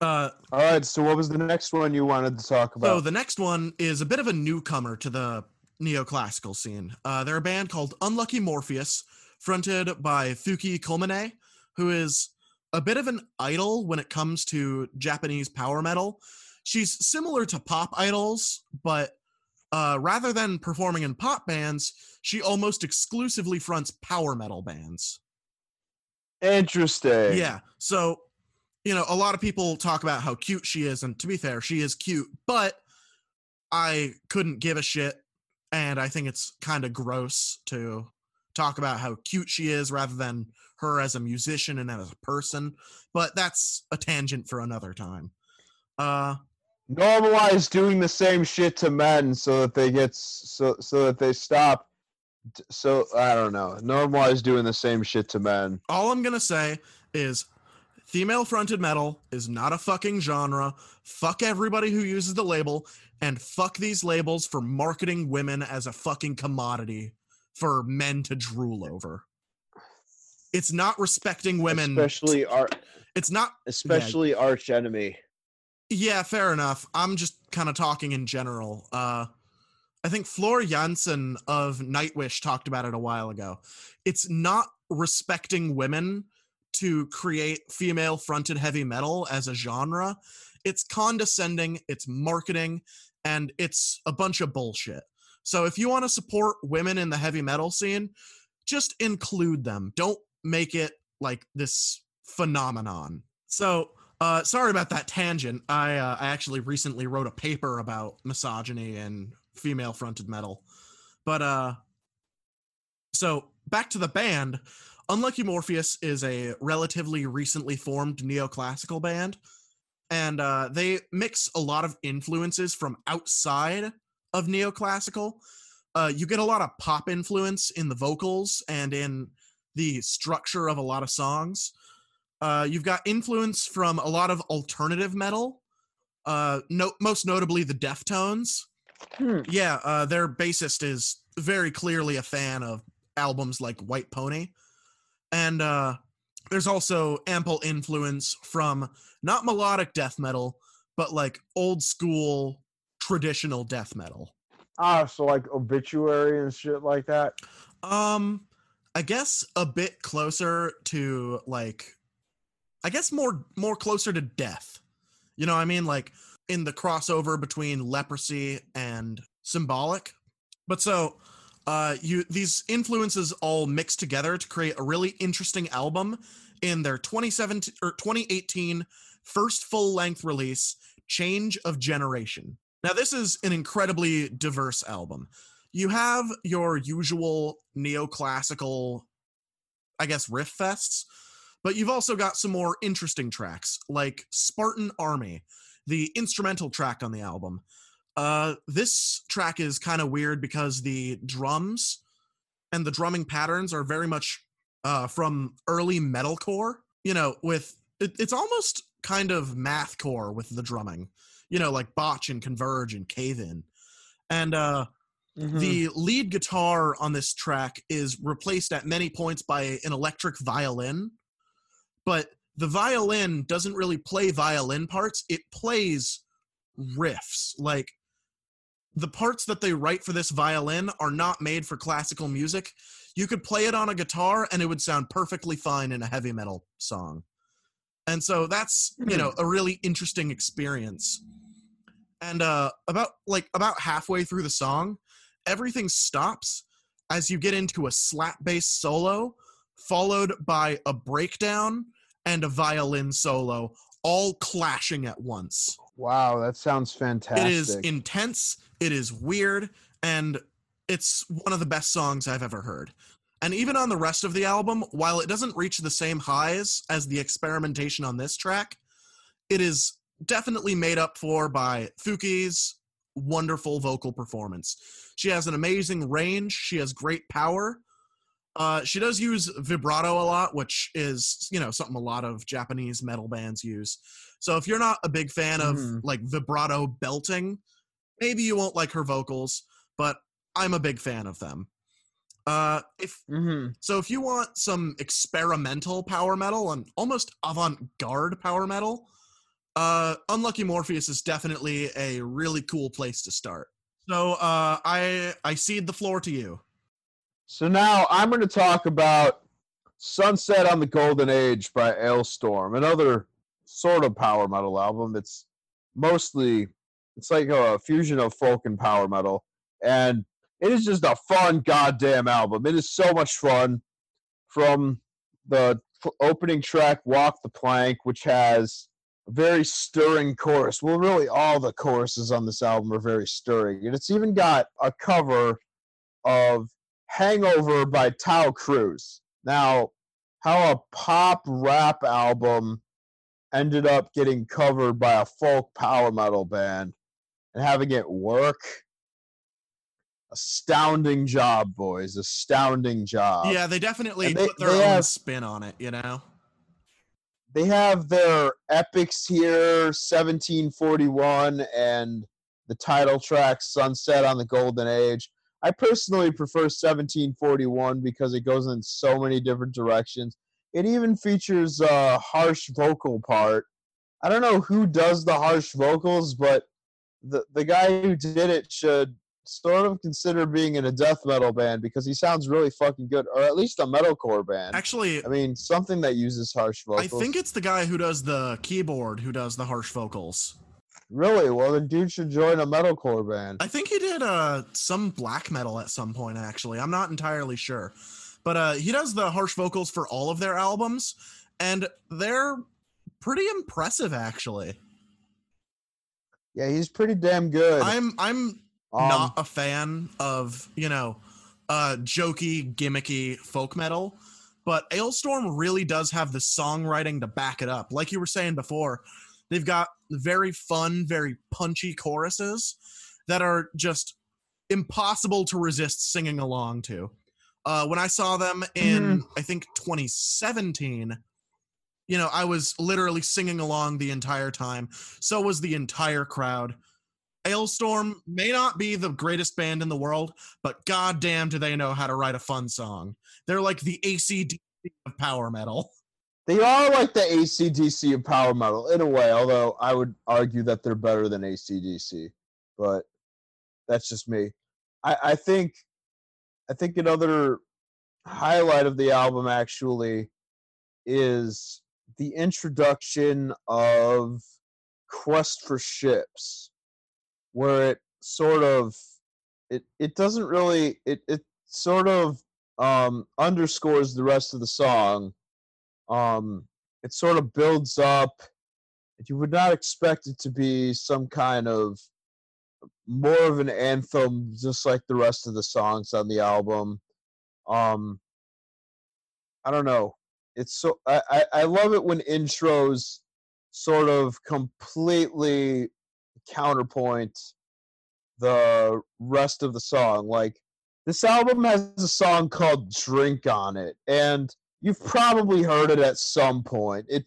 Uh, All right. So, what was the next one you wanted to talk about? so the next one is a bit of a newcomer to the neoclassical scene. Uh, they're a band called Unlucky Morpheus, fronted by Fuki Komine, who is a bit of an idol when it comes to Japanese power metal. She's similar to pop idols, but uh, rather than performing in pop bands, she almost exclusively fronts power metal bands. Interesting. Yeah. So, you know, a lot of people talk about how cute she is, and to be fair, she is cute, but I couldn't give a shit. And I think it's kind of gross to talk about how cute she is rather than her as a musician and as a person. But that's a tangent for another time. Uh, Normalize doing the same shit to men so that they get so so that they stop So I don't know. Normalize doing the same shit to men. All I'm gonna say is female fronted metal is not a fucking genre. Fuck everybody who uses the label, and fuck these labels for marketing women as a fucking commodity for men to drool over. It's not respecting women. especially our It's not especially arch enemy. Yeah, fair enough. I'm just kind of talking in general. Uh I think Floor Jansen of Nightwish talked about it a while ago. It's not respecting women to create female fronted heavy metal as a genre. It's condescending, it's marketing, and it's a bunch of bullshit. So if you want to support women in the heavy metal scene, just include them. Don't make it like this phenomenon. So uh, sorry about that tangent. I uh, I actually recently wrote a paper about misogyny and female fronted metal, but uh, so back to the band. Unlucky Morpheus is a relatively recently formed neoclassical band, and uh, they mix a lot of influences from outside of neoclassical. Uh, you get a lot of pop influence in the vocals and in the structure of a lot of songs. Uh, you've got influence from a lot of alternative metal, uh, no, most notably the Deftones. Hmm. Yeah, uh, their bassist is very clearly a fan of albums like White Pony. And uh, there's also ample influence from not melodic death metal, but like old school traditional death metal. Ah, so like obituary and shit like that. Um, I guess a bit closer to like, I guess more more closer to death. You know, what I mean, like in the crossover between leprosy and symbolic. But so, uh, you these influences all mix together to create a really interesting album in their 2017 or 2018 first full length release, Change of Generation. Now, this is an incredibly diverse album. You have your usual neoclassical, I guess, riff fests, but you've also got some more interesting tracks like Spartan Army, the instrumental track on the album. Uh, this track is kind of weird because the drums and the drumming patterns are very much uh, from early metalcore. You know, with it, it's almost kind of mathcore with the drumming. You know, like Botch and Converge and Cave In, and uh, Mhm. the lead guitar on this track is replaced at many points by an electric violin, but the violin doesn't really play violin parts, it plays riffs. Like the parts that they write for this violin are not made for classical music. You could play it on a guitar and it would sound perfectly fine in a heavy metal song. And so that's, you know, a really interesting experience. And uh about like about halfway through the song, everything stops as you get into a slap bass solo followed by a breakdown and a violin solo all clashing at once. wow, that sounds fantastic. It is intense, it is weird, and it's one of the best songs I've ever heard. And even on the rest of the album, while it doesn't reach the same highs as the experimentation on this track, it is definitely made up for by Fuki's wonderful vocal performance. She has an amazing range, she has great power. Uh, she does use vibrato a lot, which is, you know, something a lot of Japanese metal bands use. So if you're not a big fan of Mhm. like vibrato belting, maybe you won't like her vocals, but I'm a big fan of them. Uh, if Mhm. so, if you want some experimental power metal and almost avant-garde power metal, uh, Unlucky Morpheus is definitely a really cool place to start. So uh, I I cede the floor to you. So now I'm going to talk about Sunset on the Golden Age by Alestorm, another sort of power metal album. It's mostly it's like a fusion of folk and power metal, and it is just a fun goddamn album. It is so much fun. From the opening track, "Walk the Plank," which has a very stirring chorus. Well, really, all the choruses on this album are very stirring, and it's even got a cover of Hangover by Taio Cruz. Now, how a pop rap album ended up getting covered by a folk power metal band and having it work astounding job, boys. Astounding job. yeah, they definitely and they- put their they own have- spin on it. You know. They have their epics here, 1741, and the title track Sunset on the Golden Age. I personally prefer 1741 because it goes in so many different directions. It even features a harsh vocal part. I don't know who does the harsh vocals, but the the guy who did it should sort of consider being in a death metal band because he sounds really fucking good, or at least a metalcore band. Actually, I mean, something that uses harsh vocals. I think it's the guy who does the keyboard who does the harsh vocals. Really? Well, the dude should join a metalcore band. I think he did uh some black metal at some point actually. I'm not entirely sure. But uh he does the harsh vocals for all of their albums and they're pretty impressive actually. Yeah, he's pretty damn good. I'm I'm Um, not a fan of, you know, uh jokey, gimmicky folk metal, but Alestorm really does have the songwriting to back it up. Like you were saying before, they've got very fun, very punchy choruses that are just impossible to resist singing along to. Uh when I saw them in I think 2017, you know, I was literally singing along the entire time. So was the entire crowd. Alestorm may not be the greatest band in the world, but goddamn, do they know how to write a fun song? They're like the ACD of power metal. they are like the ACDC of power metal in a way, although I would argue that they're better than ACDC. But that's just me. I, I think I think another highlight of the album actually is the introduction of Quest for Ships, where it sort of it it doesn't really it it sort of um underscores the rest of the song. Um it sort of builds up you would not expect it to be some kind of more of an anthem just like the rest of the songs on the album um i don't know it's so i i, I love it when intros sort of completely counterpoint the rest of the song like this album has a song called drink on it and you've probably heard it at some point it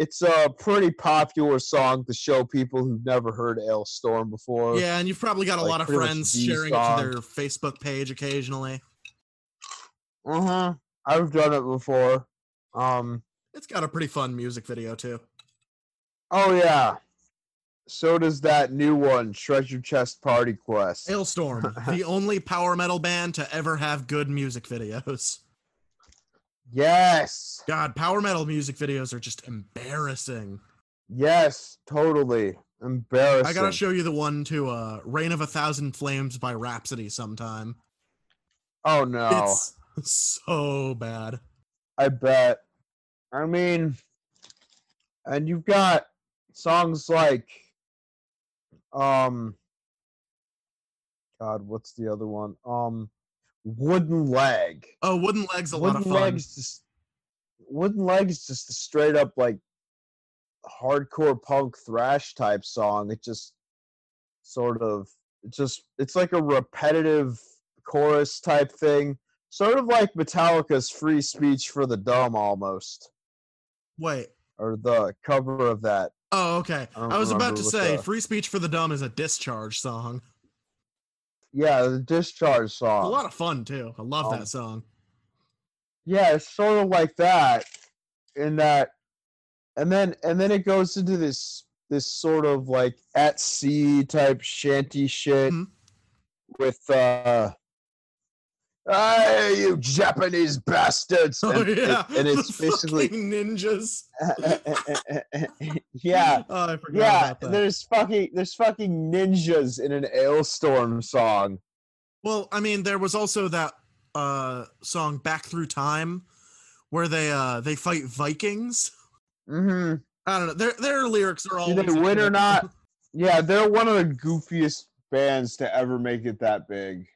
it's a pretty popular song to show people who've never heard Alestorm before. Yeah, and you've probably got a like lot of friends sharing it to their Facebook page occasionally. Uh huh. I've done it before. Um. It's got a pretty fun music video too. Oh yeah. So does that new one, Treasure Chest Party Quest. Alestorm, the only power metal band to ever have good music videos. Yes. God, power metal music videos are just embarrassing. Yes. Totally. Embarrassing. I gotta show you the one to uh Rain of a Thousand Flames by Rhapsody sometime. Oh no. It's so bad. I bet. I mean, and you've got songs like, um, God, what's the other one? Um, Wooden Leg. Oh, Wooden Legs a lot Wooden of fun. Leg's just Wooden Leg is just a straight up like hardcore punk thrash type song. It just sort of it just it's like a repetitive chorus type thing. Sort of like Metallica's Free Speech for the Dumb almost. Wait. Or the cover of that. Oh, okay. I I, was about to say Free Speech for the Dumb is a discharge song. Yeah, the discharge song. A lot of fun too. I love Um, that song. yeah it's sort of like that in that and then and then it goes into this this sort of like at sea type shanty shit Mhm. with uh Hey, you Japanese bastards! Oh and, it- yeah. and it's basically ninjas. yeah, Oh, I forgot yeah. about that. There's fucking there's fucking ninjas in an Alestorm song. Well, I mean, there was also that uh song "Back Through Time," where they uh they fight Vikings. Mm-hmm. I don't know. Their their lyrics are all. They win or not? Yeah, they're one of the goofiest bands to ever make it that big.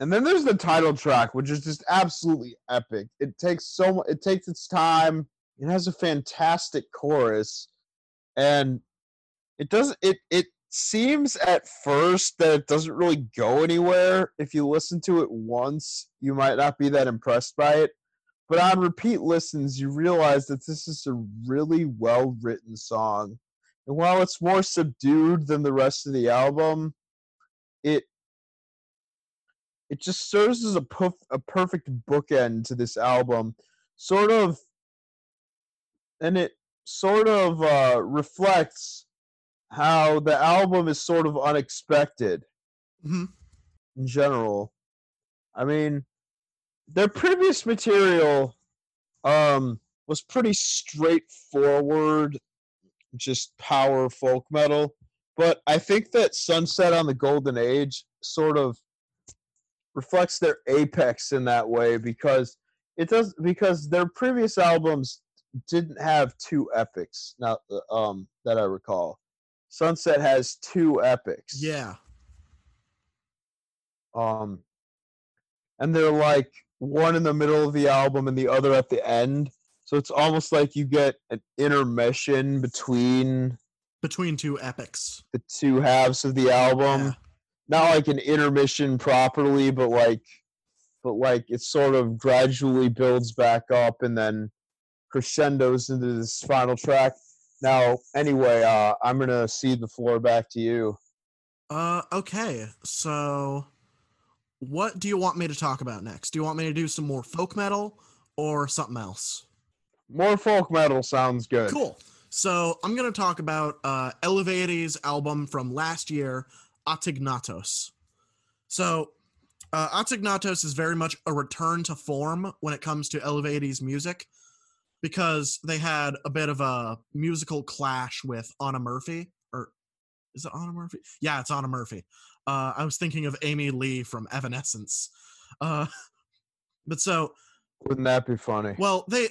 And then there's the title track, which is just absolutely epic. It takes so mu- it takes its time. It has a fantastic chorus, and it doesn't. It it seems at first that it doesn't really go anywhere. If you listen to it once, you might not be that impressed by it. But on repeat listens, you realize that this is a really well written song. And while it's more subdued than the rest of the album, it it just serves as a, puff, a perfect bookend to this album. Sort of and it sort of uh, reflects how the album is sort of unexpected Mhm. in general. I mean, their previous material um, was pretty straightforward, just power folk metal. But I think that Sunset on the Golden Age sort of reflects their apex in that way because it does because their previous albums didn't have two epics now um that I recall. Sunset has two epics. Yeah. Um, and they're like one in the middle of the album and the other at the end. So it's almost like you get an intermission between Between two epics. the two halves of the album. Yeah. Not like an intermission properly, but like, but like it sort of gradually builds back up and then crescendos into this final track. Now, anyway, uh, I'm gonna cede the floor back to you. Uh, okay. So, what do you want me to talk about next? Do you want me to do some more folk metal or something else? More folk metal sounds good. Cool. So, I'm going to talk about uh, Eluveitie's album from last year, Ategnatos. So, uh, Ategnatos is very much a return to form when it comes to Eluveitie's music because they had a bit of a musical clash with Anna Murphy. Or is it Anna Murphy? Yeah, it's Anna Murphy. Uh, I was thinking of Amy Lee from Evanescence. Uh, but so, Wouldn't that be funny? well, they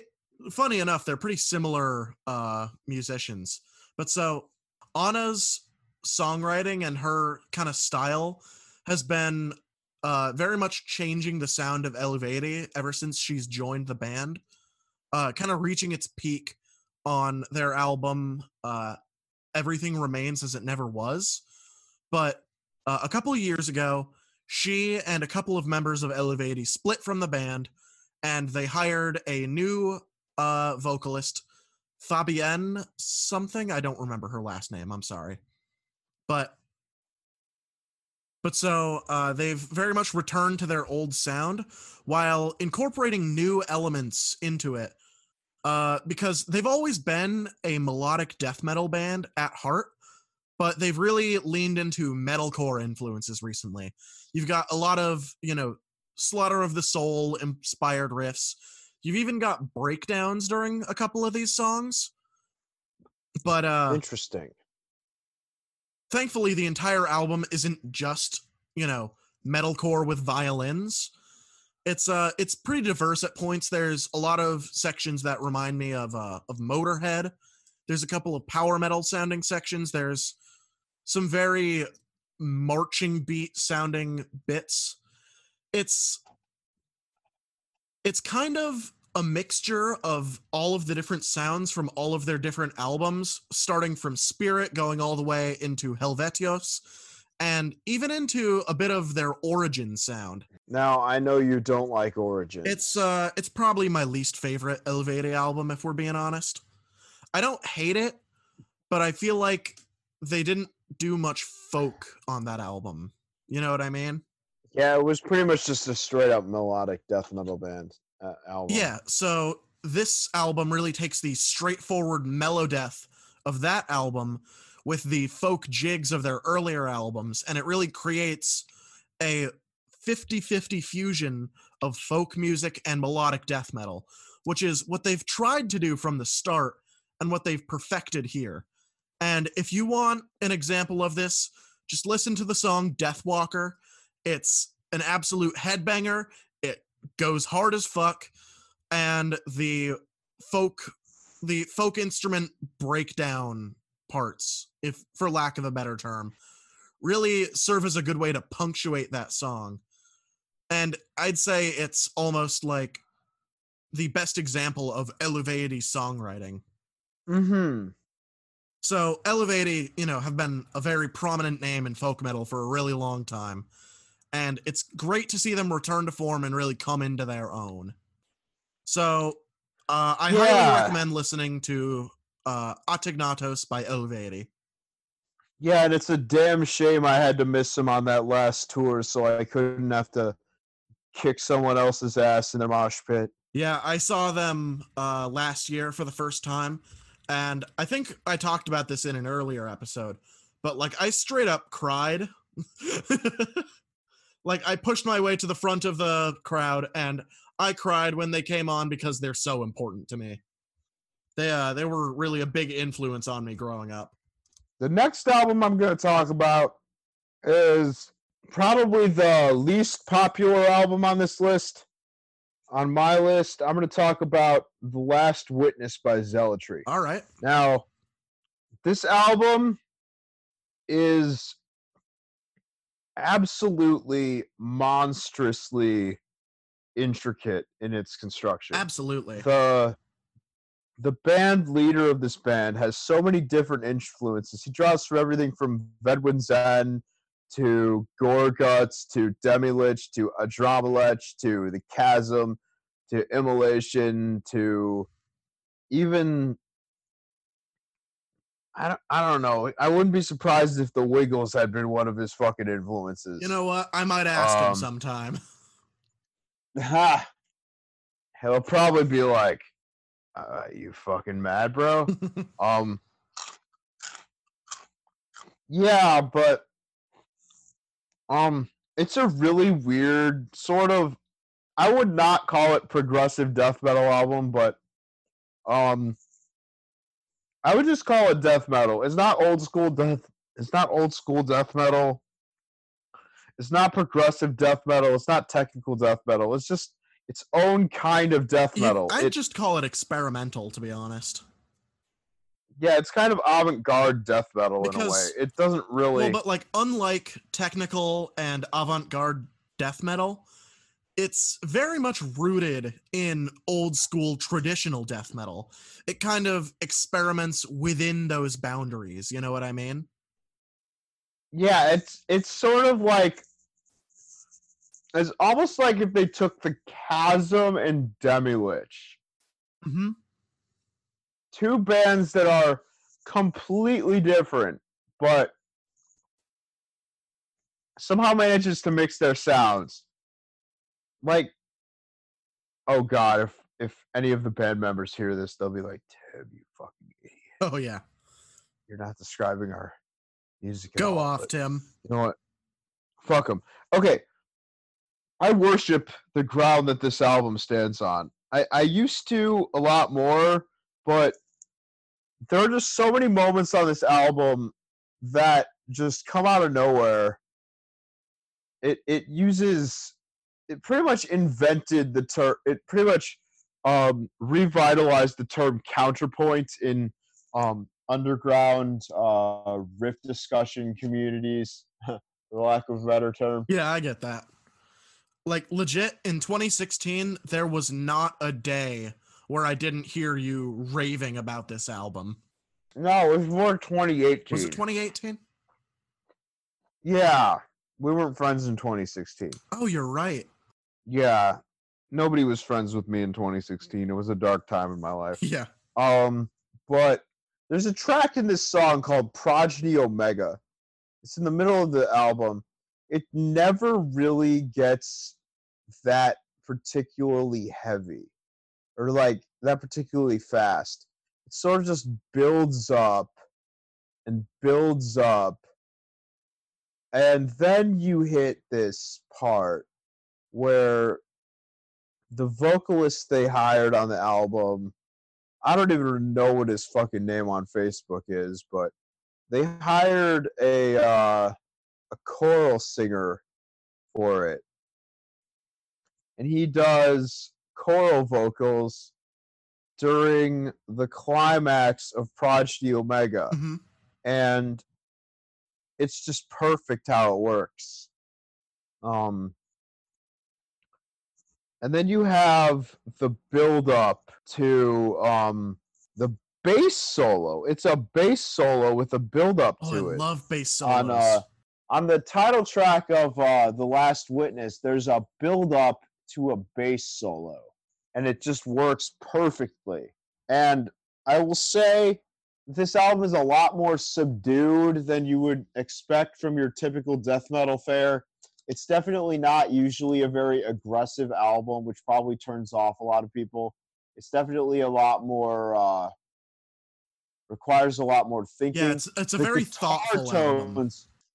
funny enough, they're pretty similar uh musicians. But so Anna's songwriting and her kind of style has been uh very much changing the sound of Eluveitie ever since she's joined the band. Uh kind of reaching its peak on their album uh Everything Remains as It Never Was. But uh, a couple years ago, she and a couple of members of Eluveitie split from the band and they hired a new uh vocalist fabienne something i don't remember her last name i'm sorry but but so uh, they've very much returned to their old sound while incorporating new elements into it uh, because they've always been a melodic death metal band at heart but they've really leaned into metalcore influences recently you've got a lot of you know slaughter of the soul inspired riffs you've even got breakdowns during a couple of these songs but uh Interesting. Thankfully the entire album isn't just you know metalcore with violins. It's uh it's pretty diverse at points. There's a lot of sections that remind me of uh of motorhead. There's a couple of power metal sounding sections. There's some very marching beat sounding bits. It's it's kind of a mixture of all of the different sounds from all of their different albums, starting from Spirit, going all the way into Helvetios, and even into a bit of their origin sound. Now I know you don't like Origin. It's uh it's probably my least favorite Eluveitie album, if we're being honest. I don't hate it, but I feel like they didn't do much folk on that album. You know what I mean? yeah, it was pretty much just a straight up melodic death metal band uh, album. Yeah, so this album really takes the straightforward mellow death of that album with the folk jigs of their earlier albums, and it really creates a 50 50 fusion of folk music and melodic death metal, which is what they've tried to do from the start and what they've perfected here. And if you want an example of this, just listen to the song Deathwalker. It's an absolute headbanger. Goes hard as fuck. And the folk the folk instrument breakdown parts, if for lack of a better term, really serve as a good way to punctuate that song. And I'd say it's almost like the best example of elevated songwriting. Mm-hmm. So Eluveitie, you know, have been a very prominent name in folk metal for a really long time. And it's great to see them return to form and really come into their own. So uh, I highly recommend listening to uh, Ategnatos by Eluveitie. Yeah, and it's a damn shame I had to miss him on that last tour, so I couldn't have to kick someone else's ass in the mosh pit. Yeah, I saw them uh, last year for the first time, and I think I talked about this in an earlier episode, but like I straight up cried. like I pushed my way to the front of the crowd, and I cried when they came on because they're so important to me. They uh, they were really a big influence on me growing up. The next album I'm going to talk about is probably the least popular album on this list. On my list, I'm going to talk about The Last Witness by Zealotry. All right, Now, this album is absolutely monstrously intricate in its construction. absolutely. The the band leader of this band has so many different influences. He draws from everything from Ved Buens Ende to Gorguts to Demilich to Adramelech to the Chasm to Immolation to even I don't, I don't know. I wouldn't be surprised if the Wiggles had been one of his fucking influences. You know what? I might ask him Um, sometime. ha. He'll probably be like, uh, "You fucking mad, bro?" um. Yeah, but um, it's a really weird sort of. I would not call it progressive death metal album, but um, I would just call it death metal. It's not old school death. It's not old school death metal. It's not progressive death metal. It's not technical death metal. It's just its own kind of death metal. I'd It- just call it experimental, to be honest. yeah, it's kind of avant-garde death metal in a way. It doesn't really. Well, but like unlike technical and avant-garde death metal, it's very much rooted in old school traditional death metal. It kind of experiments within those boundaries, you know what I mean? yeah, it's it's sort of like it's almost like if they took the Chasm and Demilich, hmm two bands that are completely different, but somehow manages to mix their sounds. Like, oh god, if if any of the band members hear this, they'll be like, "Tim, you fucking idiot! Oh yeah. You're not describing our music." at Go all." off, Tim. You know what? Fuck them. Okay. I worship the ground that this album stands on. I, I used to a lot more, but there are just so many moments on this album that just come out of nowhere. It it uses it pretty much invented the term it pretty much um revitalized the term counterpoint in um underground uh riff discussion communities for lack of a better term. Yeah, I get that. Like legit in 2016, there was not a day where I didn't hear you raving about this album. No, it was more 2018. Was it 2018? Yeah, we weren't friends in 2016. Oh, you're right. Yeah, nobody was friends with me in 2016. It was a dark time in my life. Yeah. Um, but there's a track in this song called Progeny Omega. It's in the middle of the album. It never really gets that particularly heavy or like that particularly fast. It sort of just builds up and builds up. And then you hit this part where the vocalist they hired on the album I don't even know what his fucking name on Facebook is, but they hired a uh, a choral singer for it, and he does choral vocals during the climax of Prodigy Omega, hmm and it's just perfect how it works. Um, and then you have the build up to um the bass solo. It's a bass solo with a build up Oh, to I it. love bass solos. on uh on the title track of uh The Last Witness, there's a build up to a bass solo. And it just works perfectly. And I will say this album is a lot more subdued than you would expect from your typical death metal fare. It's definitely not usually a very aggressive album, which probably turns off a lot of people. It's definitely a lot more uh requires a lot more thinking yeah, it's it's a the very thoughtful album.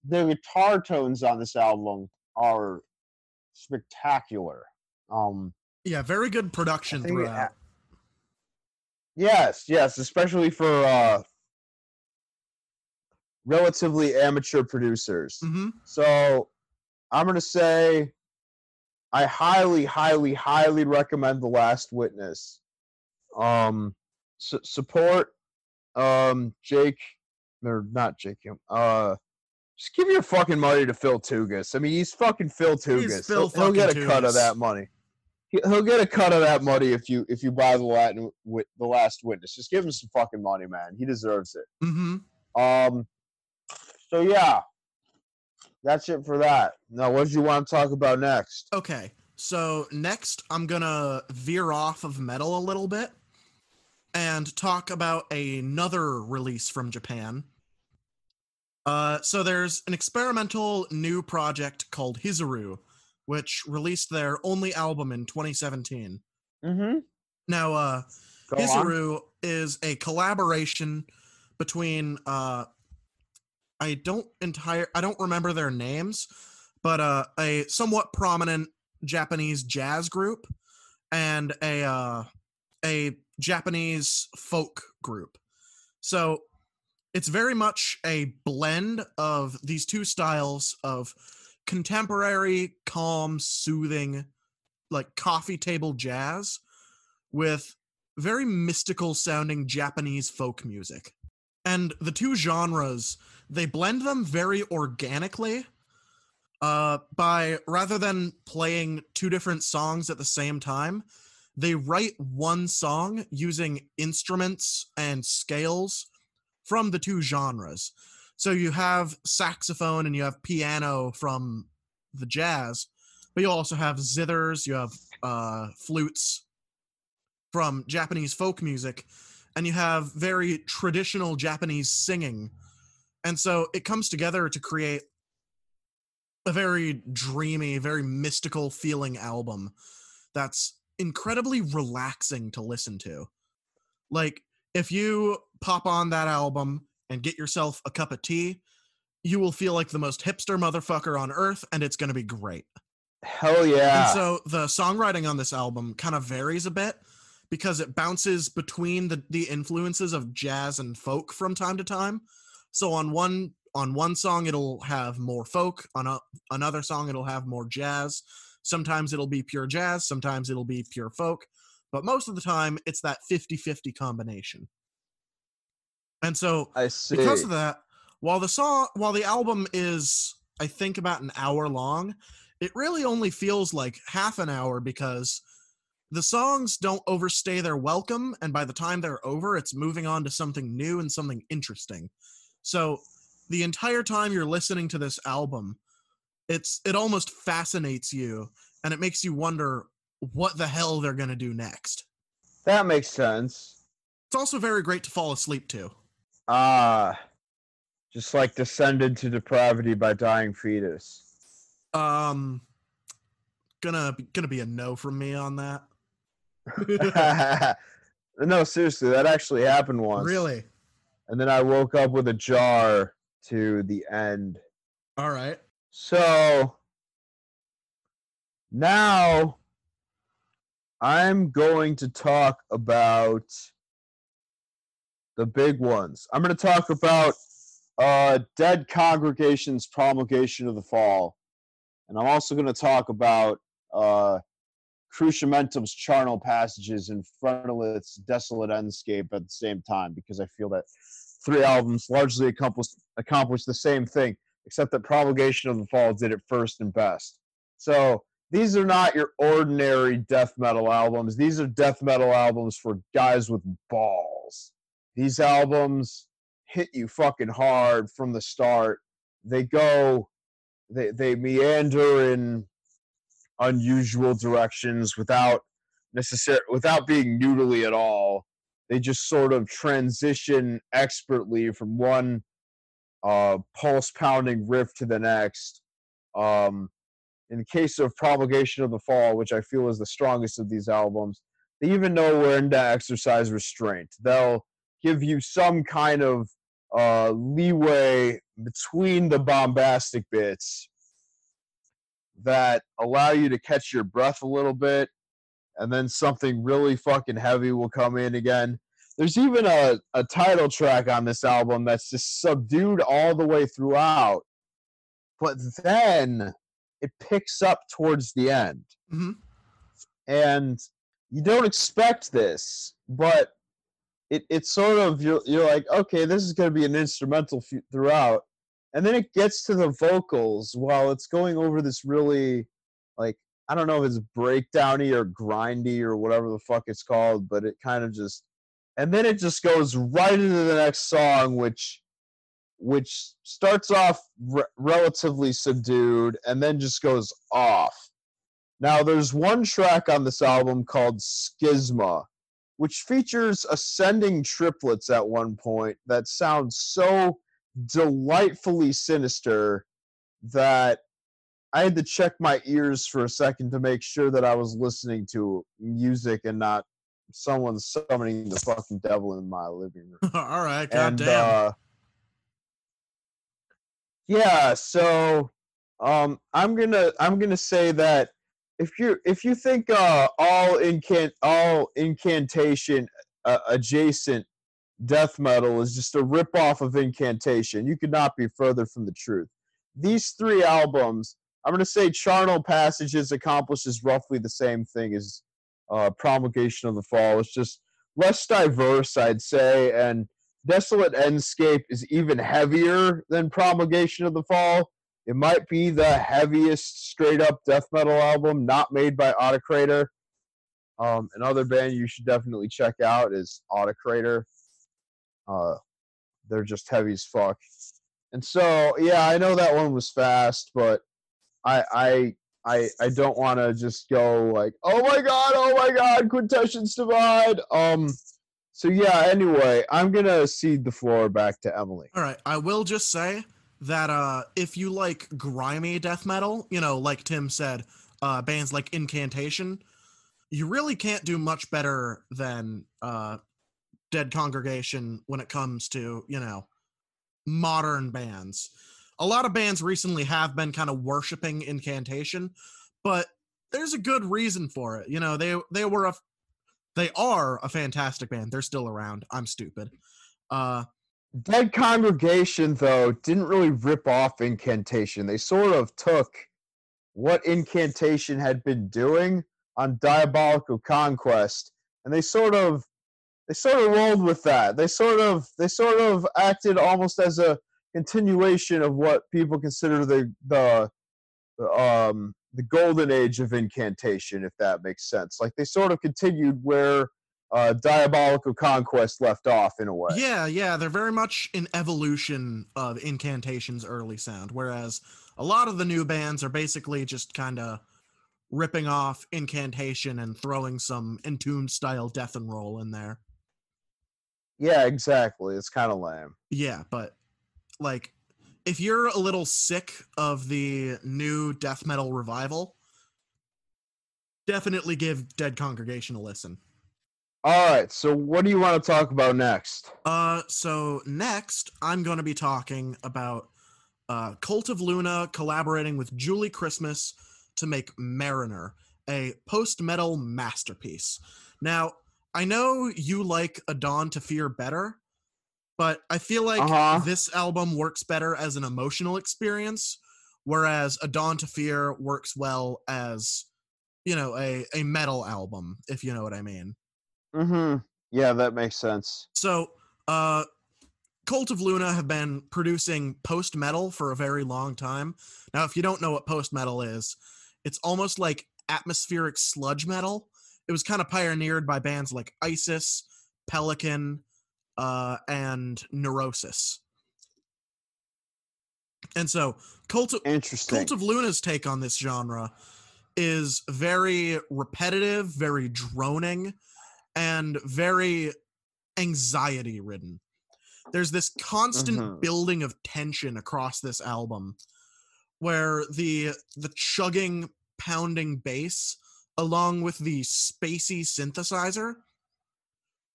The guitar tones on this album are spectacular. Um, Yeah, very good production it throughout. yes, yes, especially for uh, relatively amateur producers. hmm So I'm gonna say I highly, highly, highly recommend The Last Witness. Um, su- support um Jake or not Jake. Uh, just give your fucking money to Phil Tougas. I mean, he's fucking Phil Tougas. He's Phil he'll, he'll get a fucking cut of that money. He- He'll get a cut of that money if you if you buy the Latin with the Last Witness. Just give him some fucking money, man. He deserves it. hmm Um. So yeah, that's it for that. Now, what do you want to talk about next? Okay, so next I'm gonna veer off of metal a little bit and talk about another release from Japan. Uh, so there's an experimental new project called Hizuru, which released their only album in 2017. Mm-hmm. Now, uh, Go on. Hizuru is a collaboration between uh I don't entire I don't remember their names, but uh a somewhat prominent Japanese jazz group and a uh a Japanese folk group. So it's very much a blend of these two styles of contemporary, calm, soothing, like coffee table jazz with very mystical sounding Japanese folk music. And the two genres, they blend them very organically uh, by rather than playing two different songs at the same time, they write one song using instruments and scales from the two genres. So you have saxophone and you have piano from the jazz, but you also have zithers, you have uh, flutes from Japanese folk music, and you have very traditional Japanese singing. And so it comes together to create a very dreamy, very mystical feeling album that's incredibly relaxing to listen to. Like, if you pop on that album and get yourself a cup of tea, you will feel like the most hipster motherfucker on earth, and it's going to be great. Hell yeah. And so the songwriting on this album kind of varies a bit because it bounces between the, the influences of jazz and folk from time to time. So on one on one song it'll have more folk, on a, another song it'll have more jazz. Sometimes it'll be pure jazz, sometimes it'll be pure folk, but most of the time it's that 50-50 combination. And so because of that while the song while the album is i think about an hour long it really only feels like half an hour because the songs don't overstay their welcome and by the time they're over it's moving on to something new and something interesting so the entire time you're listening to this album it's it almost fascinates you and it makes you wonder what the hell they're going to do next that makes sense. it's also very great to fall asleep to Ah, just like descended to depravity by dying fetus. Um, gonna gonna be a no from me on that. no, seriously, that actually happened once. Really? And then I woke up with a jar to the end. All right. So now I'm going to talk about the big ones. I'm going to talk about uh, Dead Congregation's promulgation of the fall. And I'm also going to talk about uh, Cruciamentum's charnel passages and Phrenelith's desolate endscape at the same time because I feel that three albums largely accomplished accomplished the same thing, except that Promulgation of the Fall did it first and best. So these are not your ordinary death metal albums. These are death metal albums for guys with balls. these albums hit you fucking hard from the start. They go, they they meander in unusual directions without necessary without being noodly at all. They just sort of transition expertly from one uh, pulse pounding riff to the next. Um, in the case of Promulgation of the Fall, which I feel is the strongest of these albums, they even know when to exercise restraint. They'll give you some kind of uh, leeway between the bombastic bits that allow you to catch your breath a little bit, and then something really fucking heavy will come in again. There's even a, a title track on this album that's just subdued all the way throughout, but then it picks up towards the end. hmm And you don't expect this, but it, it's sort of you're, you're like okay this is going to be an instrumental f- throughout and then it gets to the vocals while it's going over this really like i don't know if it's breakdowny or grindy or whatever the fuck it's called but it kind of just and then it just goes right into the next song which which starts off re- relatively subdued and then just goes off. Now there's one track on this album called schisma which features ascending triplets at one point that sound so delightfully sinister that I had to check my ears for a second to make sure that I was listening to music and not someone summoning the fucking devil in my living room. All right, and goddamn. uh, yeah, so um, I'm gonna I'm gonna say that if you if you think uh, all incant all incantation uh, adjacent death metal is just a rip off of incantation, you could not be further from the truth. These three albums, I'm going to say Charnel Passages accomplishes roughly the same thing as uh, Promulgation of the Fall. It's just less diverse, I'd say, and Desolate Endscape is even heavier than Promulgation of the Fall. It might be the heaviest straight up death metal album not made by Autocrator. Um, another band you should definitely check out is Autocrator. Uh, they're just heavy as fuck. And so, yeah, I know that one was fast, but I I I I don't want to just go like, oh my god, oh my god, Quintessence Divide. Um, so yeah. Anyway, I'm gonna cede the floor back to Emily. All right, I will just say that uh, if you like grimy death metal, you know, like Tim said, uh, bands like Incantation, you really can't do much better than uh, Dead Congregation when it comes to you know modern bands. A lot of bands recently have been kind of worshiping Incantation, but there's a good reason for it. You know, they they were a they are a fantastic band. They're still around. I'm stupid. Uh, Dead Congregation, though, didn't really rip off Incantation. They sort of took what Incantation had been doing on Diabolical Conquest, and they sort of they sort of rolled with that. They sort of they sort of acted almost as a continuation of what people consider the the um the golden age of incantation, if that makes sense. Like they sort of continued where uh, Diabolical Conquest left off in a way. Yeah, yeah, they're very much an evolution of Incantation's early sound, whereas a lot of the new bands are basically just kind of ripping off Incantation and throwing some Entombed style death and roll in there. Yeah, exactly. It's kind of lame. Yeah, but like if you're a little sick of the new death metal revival, definitely give Dead Congregation a listen. All right, so what do you want to talk about next? Uh, so next I'm going to be talking about uh, Cult of Luna collaborating with Julie Christmas to make Mariner, a post-metal masterpiece. Now, I know you like A Dawn to Fear better, but I feel like Uh-huh. this album works better as an emotional experience, whereas A Dawn to Fear works well as, you know, a, a metal album, if you know what I mean. Mm-hmm. Yeah, that makes sense. So, uh, Cult of Luna have been producing post metal for a very long time. Now, if you don't know what post metal is, it's almost like atmospheric sludge metal. It was kind of pioneered by bands like Isis, Pelican, uh, and Neurosis. And so, Cult of. Cult of Luna's take on this genre is very repetitive, very droning, and very anxiety ridden. There's this constant Mhm. building of tension across this album where the the chugging pounding bass along with the spacey synthesizer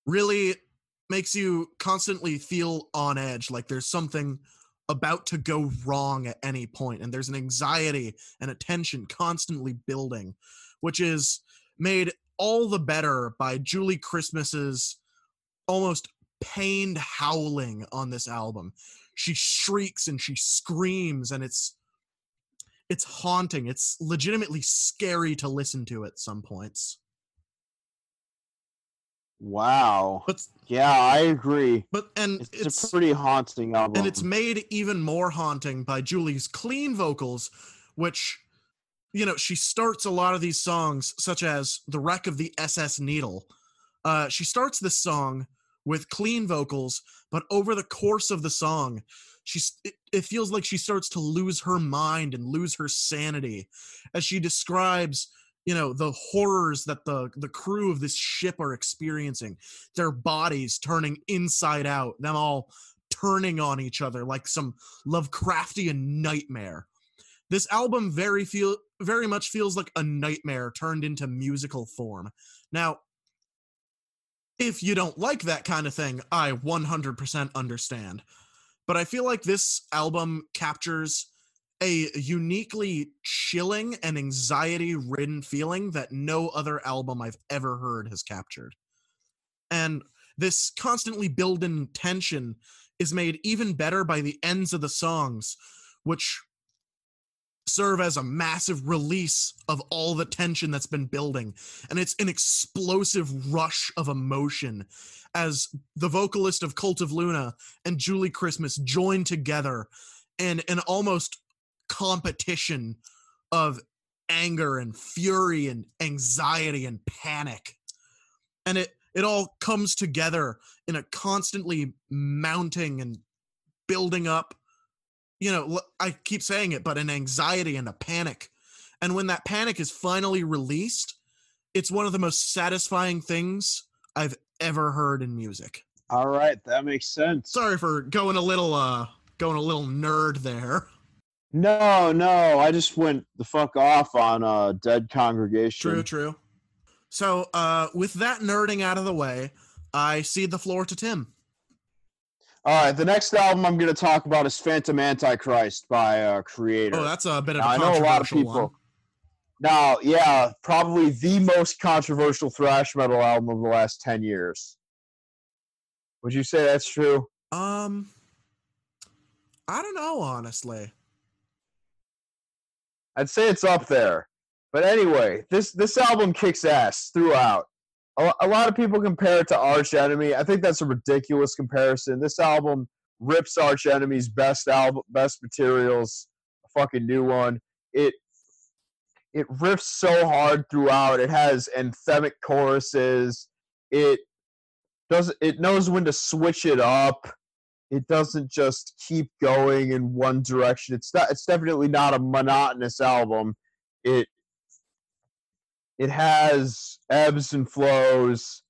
really makes you constantly feel on edge like there's something about to go wrong at any point and there's an anxiety and a tension constantly building which is made all the better by Julie Christmas's almost pained howling on this album. She shrieks and she screams and it's it's haunting it's legitimately scary to listen to at some points wow. but Yeah, I agree. but and It's, it's a pretty haunting album. and it's made even more haunting by Julie's clean vocals, which, you know, she starts a lot of these songs, such as "The Wreck of the SS Needle." Uh, she starts this song with clean vocals, but over the course of the song, she's it, it feels like she starts to lose her mind and lose her sanity as she describes you know the horrors that the the crew of this ship are experiencing their bodies turning inside out them all turning on each other like some Lovecraftian nightmare. This album very feel very much feels like a nightmare turned into musical form. Now, if you don't like that kind of thing, I 100% understand. But I feel like this album captures a uniquely chilling and anxiety ridden feeling that no other album I've ever heard has captured. And this constantly building tension is made even better by the ends of the songs, which serve as a massive release of all the tension that's been building. And it's an explosive rush of emotion as the vocalist of Cult of Luna and Julie Christmas join together in an almost competition of anger and fury and anxiety and panic. And it it all comes together in a constantly mounting and building up you know I keep saying it but an anxiety and a panic. And when that panic is finally released it's one of the most satisfying things i've ever heard in music. All right, that makes sense. sorry for going a little uh going a little nerd there. No, no, I just went the fuck off on a Dead Congregation. true true. So uh with that nerding out of the way i cede the floor to tim All right, the next album I'm going to talk about is Phantom Antichrist by uh, Kreator. oh that's a bit of Now, a I know a lot of people. one Now, yeah, probably the most controversial thrash metal album of the last 10 years. Would you say that's true? um i don't know honestly I'd say it's up there. But anyway, this this album kicks ass throughout. A, lot of people compare it to Arch Enemy. I think that's a ridiculous comparison. This album rips Arch Enemy's best album, best materials, a fucking new one. It it riffs so hard throughout. It has anthemic choruses. It does it knows when to switch it up. It doesn't just keep going in one direction. It's not it's definitely not a monotonous album. It it has ebbs and flows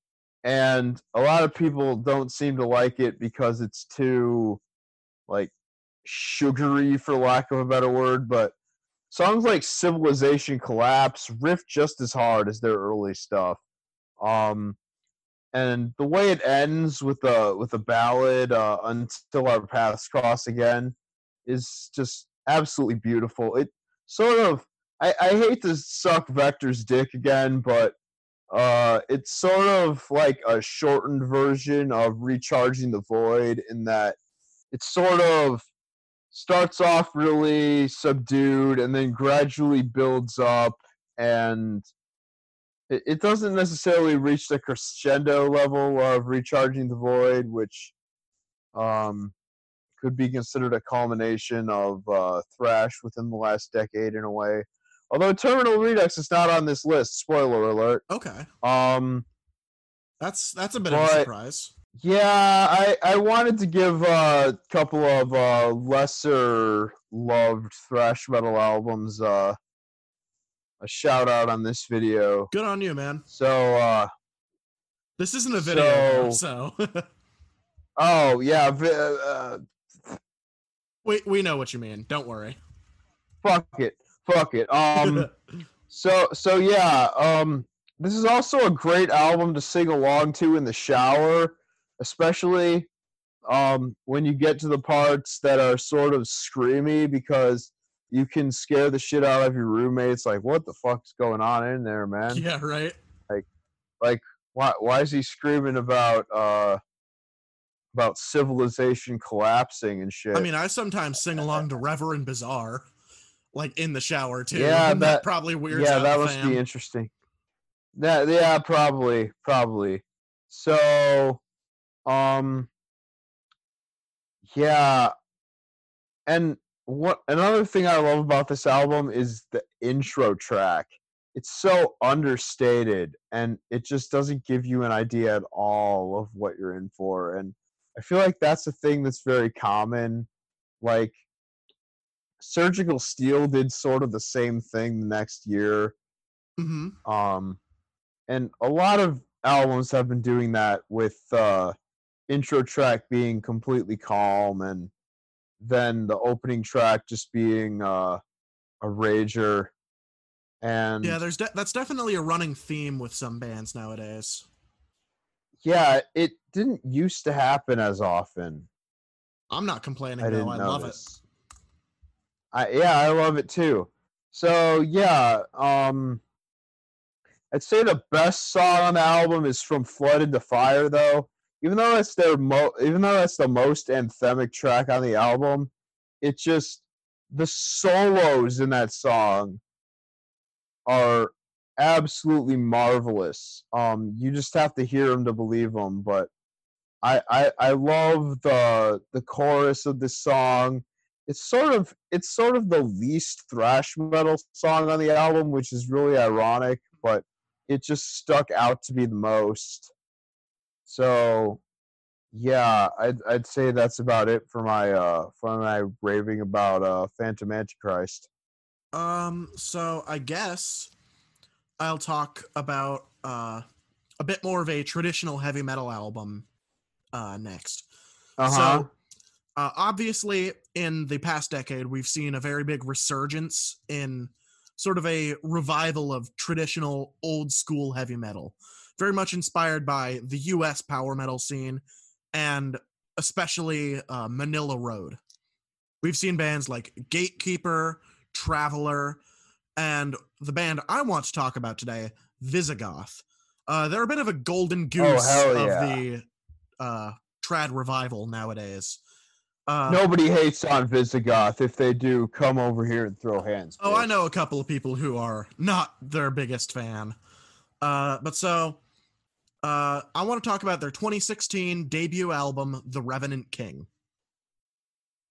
and a lot of people don't seem to like it because it's too like sugary for lack of a better word, but songs like Civilization Collapse riff just as hard as their early stuff. Um and the way it ends with a with a ballad uh, until our paths cross again is just absolutely beautiful. It sort of I, I hate to suck Vektor's dick again, but uh, it's sort of like a shortened version of Recharging the Void in that it sort of starts off really subdued and then gradually builds up and it, doesn't necessarily reach the crescendo level of recharging the void which um, could be considered a culmination of uh, thrash within the last decade in a way although terminal redux is not on this list spoiler alert okay um, that's that's a bit of a surprise Yeah, I I wanted to give a couple of uh, lesser loved thrash metal albums uh, a shout out on this video. Good on you, man. So, uh, This isn't a video, So- so oh yeah, vi- uh, we we know what you mean. Don't worry. fuck it, fuck it. Um, so so yeah, um, this is also a great album to sing along to in the shower, especially um when you get to the parts that are sort of screamy because you can scare the shit out of your roommates. Like, what the fuck's going on in there, man? yeah, right. Like, like why why is he screaming about uh about civilization collapsing and shit? I mean, I sometimes sing along to Reverend Bizarre, like in the shower too. Yeah, and that, that- probably weirds yeah, that must fam. be interesting. That yeah, probably, probably. So, um, yeah, and what another thing I love about this album is the intro track. It's so understated, and it just doesn't give you an idea at all of what you're in for. And I feel like that's a thing that's very common. Like, Surgical Steel did sort of the same thing the next year hmm um and a lot of albums have been doing that with uh intro track being completely calm and then the opening track just being uh a rager and Yeah, there's de- that's definitely a running theme with some bands nowadays. yeah it didn't used to happen as often I'm not complaining i though. I notice love it. I yeah i love it too. So yeah um i'd say the best song on the album is from flooded to fire though. Even though that's their mo even though that's the most anthemic track on the album it just the solos in that song are absolutely marvelous. Um you just have to hear them to believe them but i i i love the the chorus of this song it's sort of it's sort of the least thrash metal song on the album which is really ironic but it just stuck out to be the most. So yeah i'd, I'd say that's about it for my uh for my raving about uh phantom antichrist. Um, so I guess I'll talk about uh a bit more of a traditional heavy metal album uh next. uh-huh. So, uh, obviously, in the past decade, we've seen a very big resurgence in sort of a revival of traditional old school heavy metal, very much inspired by the US power metal scene and especially uh, Manilla Road. We've seen bands like Gatekeeper, Traveler, and the band I want to talk about today, Visigoth. Uh, they're a bit of a golden goose hell of the uh, trad revival nowadays. Uh, nobody hates on visigoth if they do come over here and throw hands Oh, I know a couple of people who are not their biggest fan. Uh, but so, uh, I want to talk about their 2016 debut album, The Revenant King.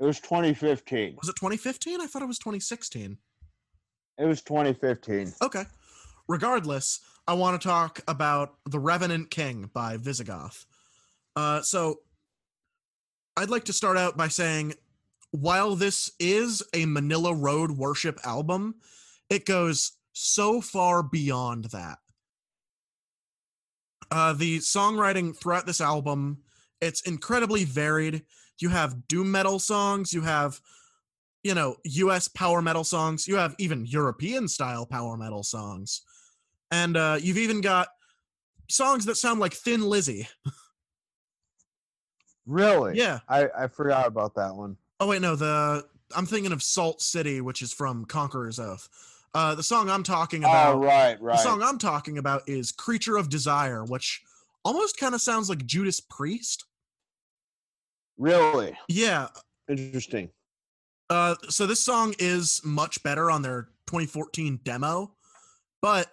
it was 2015 Was it 2015? I thought it was 2016. it was 2015 Okay. Regardless, I want to talk about The Revenant King by Visigoth. Uh, so, I'd like to start out by saying while this is a Manilla Road worship album, it goes so far beyond that. Uh, the songwriting throughout this album, it's incredibly varied. You have doom metal songs, you have, you know, US power metal songs, you have even European style power metal songs. And uh, you've even got songs that sound like Thin Lizzy. really Yeah. i i forgot about that one Oh wait, no, the I'm thinking of Salt City, which is from Conqueror's Oath. Uh, the song I'm talking about, oh right the song I'm talking about is "Creature of Desire," which almost kind of sounds like Judas Priest. really Yeah. interesting Uh, so this song is much better on their 2014 demo, but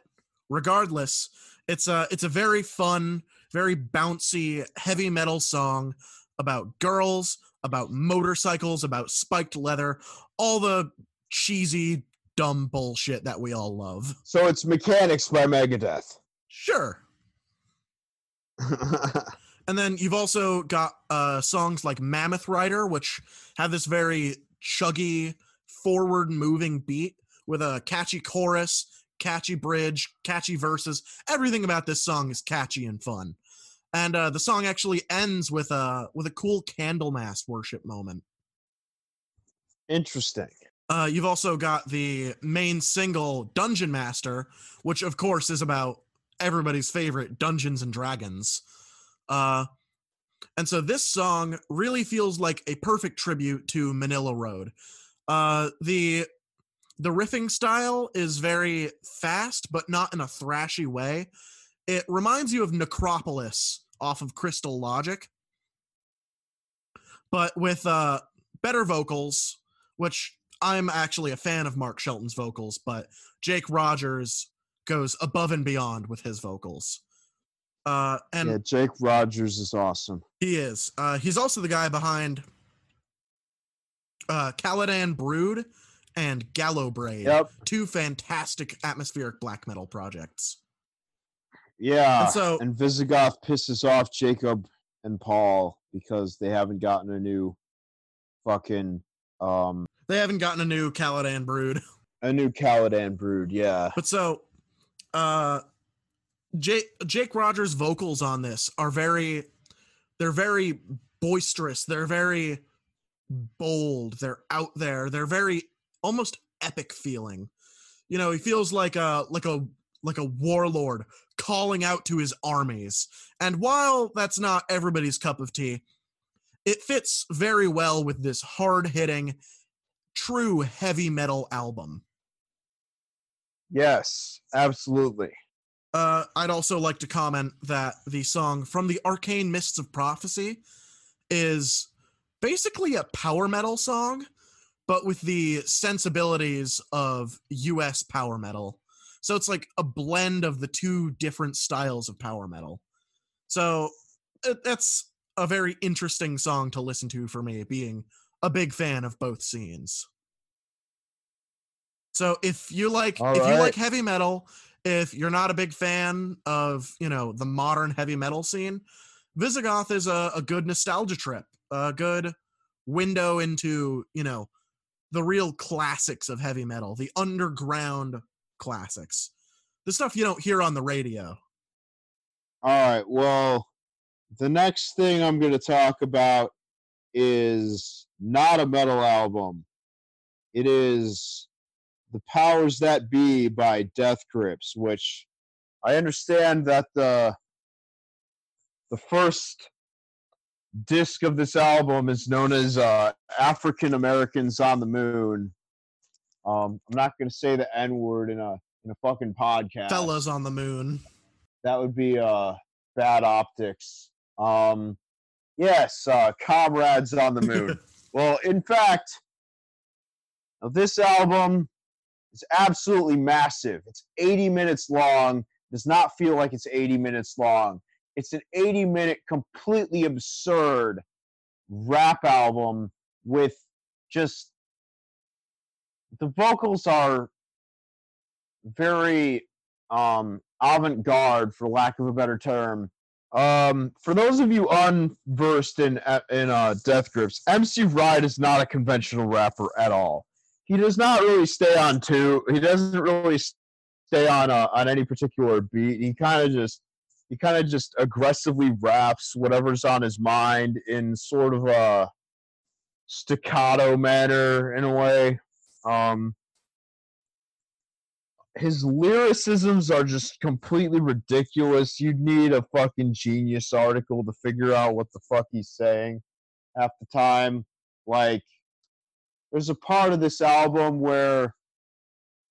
regardless, it's a it's a very fun, very bouncy heavy metal song about girls, about motorcycles, about spiked leather, all the cheesy dumb bullshit that we all love. so it's mechanix by megadeth Sure. And then you've also got uh, songs like Mammoth Rider, which have this very chuggy, forward moving beat with a catchy chorus, catchy bridge, catchy verses. Everything about this song is catchy and fun. And uh, the song actually ends with a with a cool candlemass worship moment. Interesting. Uh, you've also got the main single Dungeon Master, which of course is about everybody's favorite Dungeons and Dragons. Uh, and so this song really feels like a perfect tribute to Manilla Road. Uh, the the riffing style is very fast, but not in a thrashy way. It reminds you of Necropolis off of Crystal Logic, but with uh, better vocals, which I'm actually a fan of Mark Shelton's vocals, but Jake Rogers goes above and beyond with his vocals. Uh, and yeah, Jake Rogers is awesome. he is. Uh, he's also the guy behind uh, Caladan Brood and Gallowbraid, Yep. two fantastic atmospheric black metal projects. Yeah. And so- and Visigoth pisses off Jacob and Paul because they haven't gotten a new fucking um They haven't gotten a new Caladan Brood. a new Caladan brood. Yeah. But so, uh, Jake Jake Rogers' vocals on this are very, they're very boisterous. They're very bold. They're out there. They're very almost epic feeling. You know, he feels like a like a like a warlord calling out to his armies. And while that's not everybody's cup of tea, it fits very well with this hard hitting, true heavy metal album. Yes, absolutely. Uh, I'd also like to comment that the song from the Arcane Mists of Prophecy is basically a power metal song, but with the sensibilities of US power metal. So it's like a blend of the two different styles of power metal. So uh, that's a very interesting song to listen to for me, being a big fan of both scenes. So if you like All if you like heavy metal, if you're not a big fan of you know the modern heavy metal scene, Visigoth is a, a good nostalgia trip, a good window into you know the real classics of heavy metal, the underground classics, the stuff you don't hear on the radio. All right. Well, the next thing I'm going to talk about is not a metal album. It is The Powers That B by Death Grips, which I understand that the the first disc of this album is known as uh, African Americans on the Moon. Um, I'm not going to say the N word in a in a fucking podcast. Fellas on the moon. that would be uh bad optics. Um yes uh comrades on the moon. Well in fact this album is absolutely massive. It's 80 minutes long. Does not feel like it's 80 minutes long. It's an 80 minute completely absurd rap album with just the vocals are very um avant-garde for lack of a better term. Um for those of you unversed in in uh death grips mc ride is not a conventional rapper at all. He does not really stay on two he doesn't really stay on uh, on any particular beat. He kind of just he kind of just aggressively raps whatever's on his mind in sort of a staccato manner in a way um his lyricisms are just completely ridiculous. You'd need a fucking genius article to figure out what the fuck he's saying half the time. Like, there's a part of this album where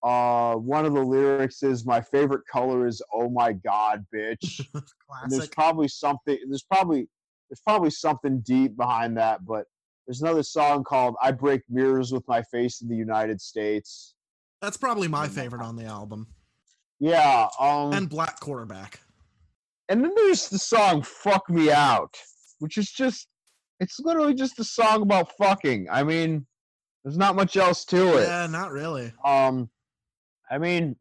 uh, one of the lyrics is, "My favorite color is oh my god, bitch." and there's probably something. There's probably there's probably something deep behind that. But there's another song called "I Break Mirrors with My Face in the United States." That's probably my favorite on the album. Yeah, um, And Black Quarterback. And then there's the song Fuck Me Out, which is just it's literally just a song about fucking. I mean, there's not much else to it. Yeah, not really. Um I mean,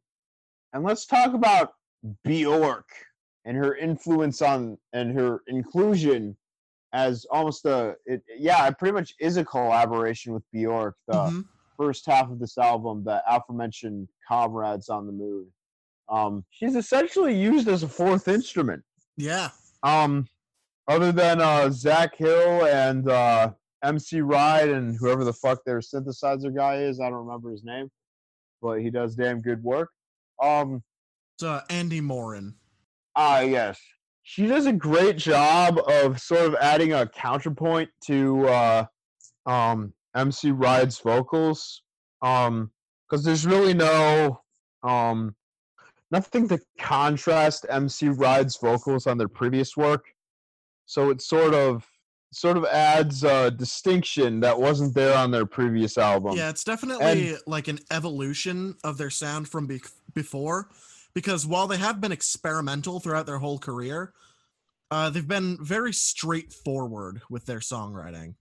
and let's talk about Bjork and her influence on and her inclusion as almost a it, yeah, it pretty much is a collaboration with Bjork. The Mhm. first half of this album, the aforementioned "Comrades on the Moon." Um, she's essentially used as a fourth instrument. Yeah. Um, other than uh, Zach Hill and uh, MC Ride and whoever the fuck their synthesizer guy is, I don't remember his name, but he does damn good work. Um, It's uh, Andy Morin. ah, yes, she does a great job of sort of adding a counterpoint to uh, um, MC Ride's vocals. Um, because there's really no um nothing to contrast MC Ride's vocals on their previous work. So it sort of sort of adds a distinction that wasn't there on their previous album. yeah, it's definitely like an evolution of their sound from be- before, because while they have been experimental throughout their whole career, uh, they've been very straightforward with their songwriting.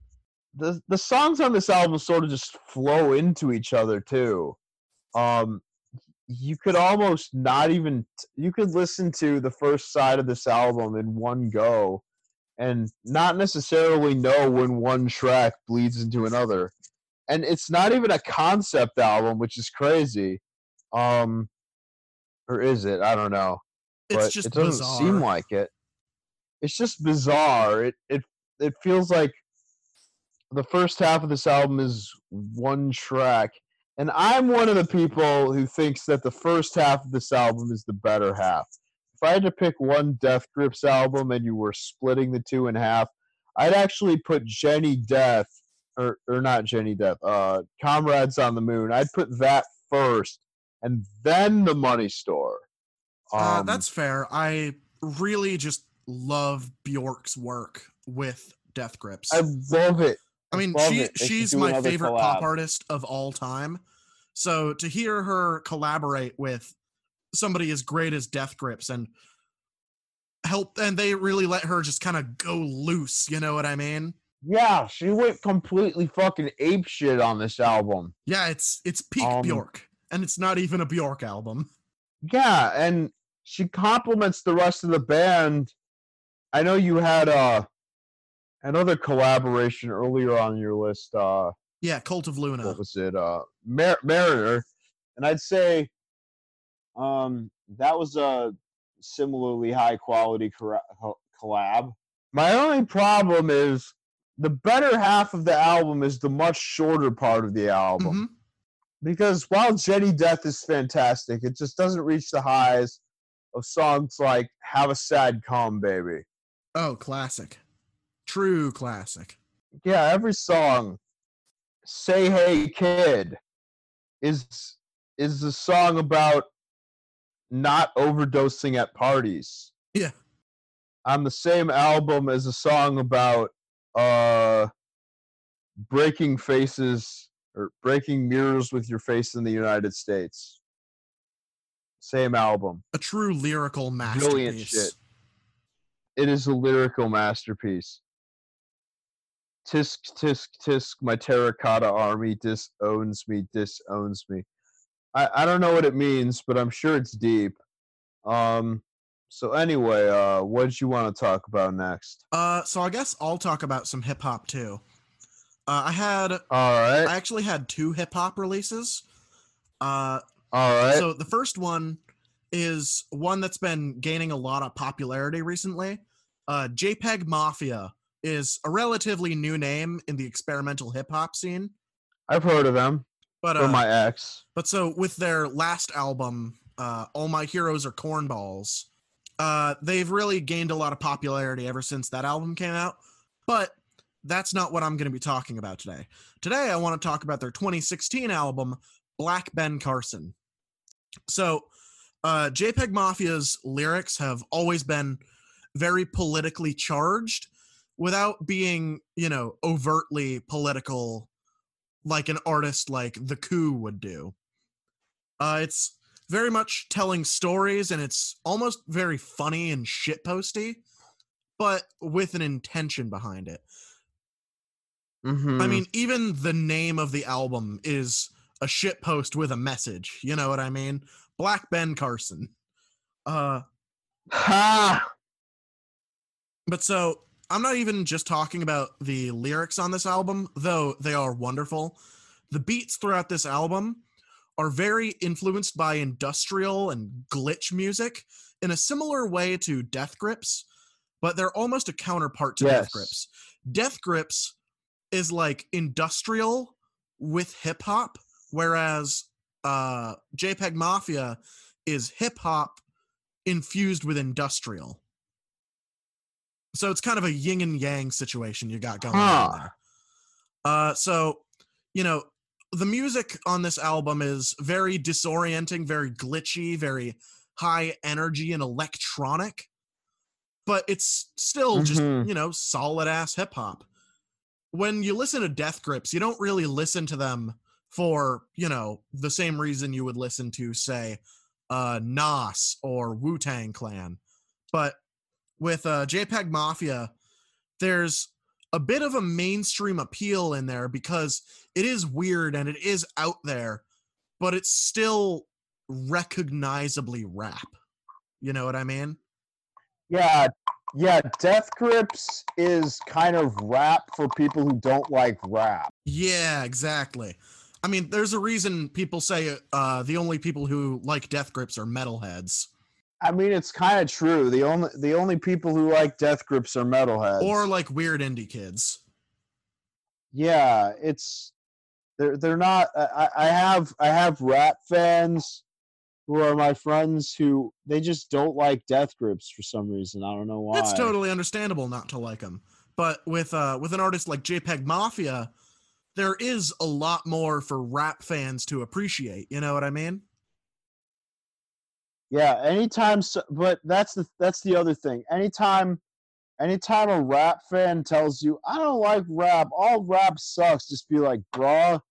the the songs on this album sort of just flow into each other too. Um, you could almost not even you could listen to the first side of this album in one go, and not necessarily know when one track bleeds into another. And it's not even a concept album, which is crazy. Um, or is it? I don't know It's but just it doesn't bizarre. seem like it. It's just bizarre. It it it feels like the first half of this album is one track, and I'm one of the people who thinks that the first half of this album is the better half. If I had to pick one Death Grips album and you were splitting the two in half, I'd actually put Jenny Death or or not Jenny Death, uh, Comrades on the Moon. I'd put that first, and then the Money Store. Uh, Um, that's fair. I really just love Bjork's work with Death Grips. I love it. I mean, love she it. She's my favorite pop artist of all time. So to hear her collaborate with somebody as great as Death Grips and help, and they really let her just kind of go loose. You know what I mean? Yeah, she went completely fucking ape shit on this album. Yeah, it's it's peak Um, Bjork, and it's not even a Bjork album. Yeah, and she compliments the rest of the band. I know you had uh another collaboration earlier on your list. Uh, Yeah, Cult of Luna. what was it? Uh, Mar- Mariner, and I'd say um that was a similarly high quality collab. My only problem is the better half of the album is the much shorter part of the album. Mhm. Because while Jenny Death is fantastic, it just doesn't reach the highs of songs like "Have a Sad Calm Baby." Oh, classic, true classic. Yeah, every song, "Say Hey Kid," is is a song about not overdosing at parties. Yeah. On the same album as a song about uh breaking faces or breaking mirrors with your face in the United States. Same album. A true lyrical Brilliant masterpiece. shit. It is a lyrical masterpiece. Tisk, tisk, tisk, my terracotta army disowns me, disowns me. I, I don't know what it means, but I'm sure it's deep. Um, so anyway, uh, what did you want to talk about next? Uh, so I guess I'll talk about some hip hop too. Uh, I had All right, I actually had two hip hop releases. Uh, all right. so the first one is one that's been gaining a lot of popularity recently. Uh, JPEG Mafia is a relatively new name in the experimental hip hop scene, I've heard of them but uh, my ex. but so with their last album, uh, All My Heroes Are Cornballs, uh, they've really gained a lot of popularity ever since that album came out. But that's not what I'm going to be talking about today. Today, I want to talk about their 2016 album, Black Ben Carson. So, uh, JPEG Mafia's lyrics have always been very politically charged without being, you know, overtly political like an artist like The Coup would do. Uh, it's very much telling stories and it's almost very funny and shitposty, but with an intention behind it. Mhm. I mean, even the name of the album is a shit post with a message. You know what I mean? Black Ben Carson. Uh, Ha! But so I'm not even just talking about the lyrics on this album, though they are wonderful. The beats throughout this album are very influenced by industrial and glitch music in a similar way to Death Grips, but they're almost a counterpart to Death Grips. Death Grips is like industrial with hip hop, whereas uh, JPEG Mafia is hip hop infused with industrial. So it's kind of a yin and yang situation you got going on there. Uh, so, you know, the music on this album is very disorienting, very glitchy, very high energy and electronic, but it's still just, Mhm. you know, solid ass hip hop. When you listen to Death Grips, you don't really listen to them for, you know, the same reason you would listen to, say, uh, Nas or Wu Tang Clan. But with uh, JPEG Mafia, there's a bit of a mainstream appeal in there because it is weird and it is out there, but it's still recognizably rap. You know what I mean? Yeah, yeah. Death Grips is kind of rap for people who don't like rap. Yeah, exactly. I mean, there's a reason people say uh, the only people who like Death Grips are metalheads, I mean, it's kind of true. The only the only people who like Death Grips are metalheads. or like weird indie kids. yeah, it's they're they're not. I, I I have I have rap fans who are my friends who they just don't like Death Grips for some reason. I don't know why. It's totally understandable not to like them. But with uh with an artist like JPEG Mafia, there is a lot more for rap fans to appreciate. You know what I mean? Yeah, anytime. So, but that's the that's the other thing. Anytime, anytime a rap fan tells you, "I don't like rap. All rap sucks," just be like, "Bruh,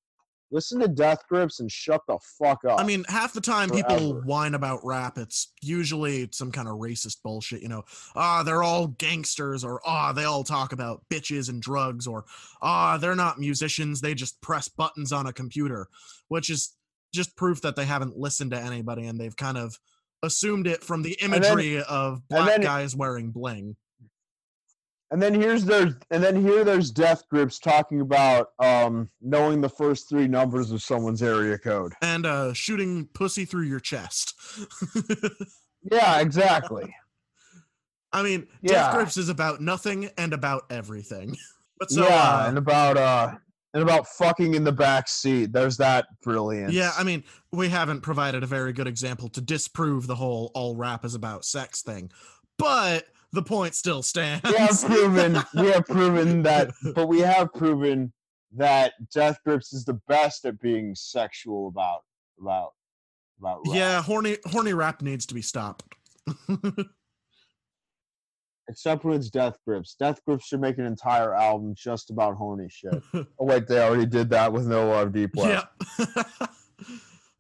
listen to Death Grips and shut the fuck up." I mean, half the time people whine about rap, it's usually some kind of racist bullshit, you know. Ah, they're all gangsters, or ah, they all talk about bitches and drugs, or ah, they're not musicians, they just press buttons on a computer, which is just proof that they haven't listened to anybody and they've kind of assumed it from the then- imagery of black then- guys wearing bling. And then here's their and then here there's Death Grips talking about um knowing the first three numbers of someone's area code. And uh shooting pussy through your chest. Yeah, exactly. I mean, Yeah. Death Grips is about nothing and about everything. But so yeah, uh, and about uh and about fucking in the back seat. There's that brilliance. Yeah, I mean, we haven't provided a very good example to disprove the whole all rap is about sex thing, but the point still stands. we have proven we have proven that but we have proven that death grips is the best at being sexual about about about rap. yeah, horny horny rap needs to be stopped. except when it's death grips death grips should make an entire album just about horny shit oh wait they already did that with no love deep left yeah.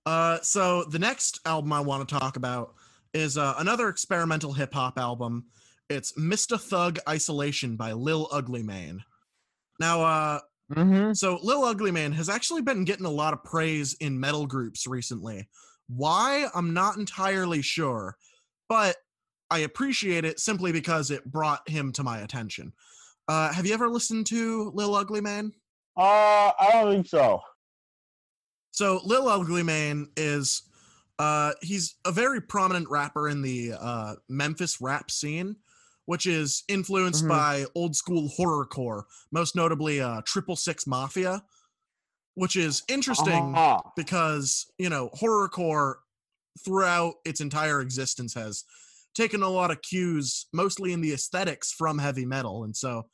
uh, so the next album I want to talk about is uh, another experimental hip hop album. It's Mista Thug Isolation by Lil Ugly Mane. Now, uh, mm-hmm. So Lil Ugly Man has actually been getting a lot of praise in metal groups recently. Why? I'm not entirely sure, but I appreciate it simply because it brought him to my attention. Uh, have you ever listened to Lil Ugly Man? uh i don't think so So Lil Ugly Man is uh he's a very prominent rapper in the uh Memphis rap scene, which is influenced Mhm. by old school horrorcore, most notably uh Triple Six Mafia, which is interesting Uh-huh. because, you know, horrorcore throughout its entire existence has taken a lot of cues, mostly in the aesthetics from heavy metal, and so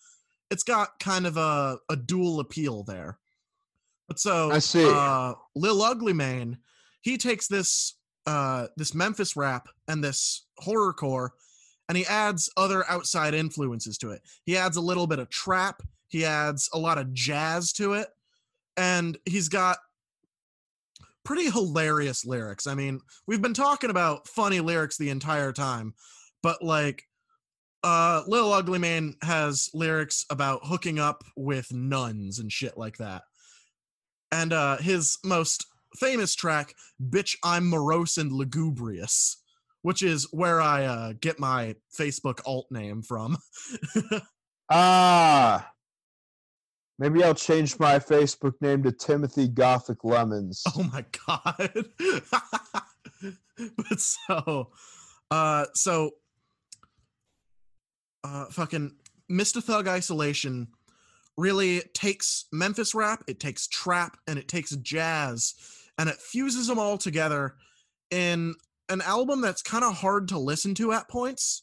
it's got kind of a, a dual appeal there. But so I see. Uh, Lil Ugly Man, he takes this uh this Memphis rap and this horrorcore, and he adds other outside influences to it. He adds a little bit of trap. He adds a lot of jazz to it, and he's got pretty hilarious lyrics. I mean, we've been talking about funny lyrics the entire time, but like uh Lil Ugly Man has lyrics about hooking up with nuns and shit like that. And uh his most famous track, Bitch I'm Morose and Lugubrious, which is where I uh, get my Facebook alt name from. Ah. Maybe I'll change my Facebook name to Timothy Gothic Lemons. oh my god. but so uh so uh fucking Mista Thug Isolation really takes Memphis rap, it takes trap, and it takes jazz, and it fuses them all together in an album that's kind of hard to listen to at points,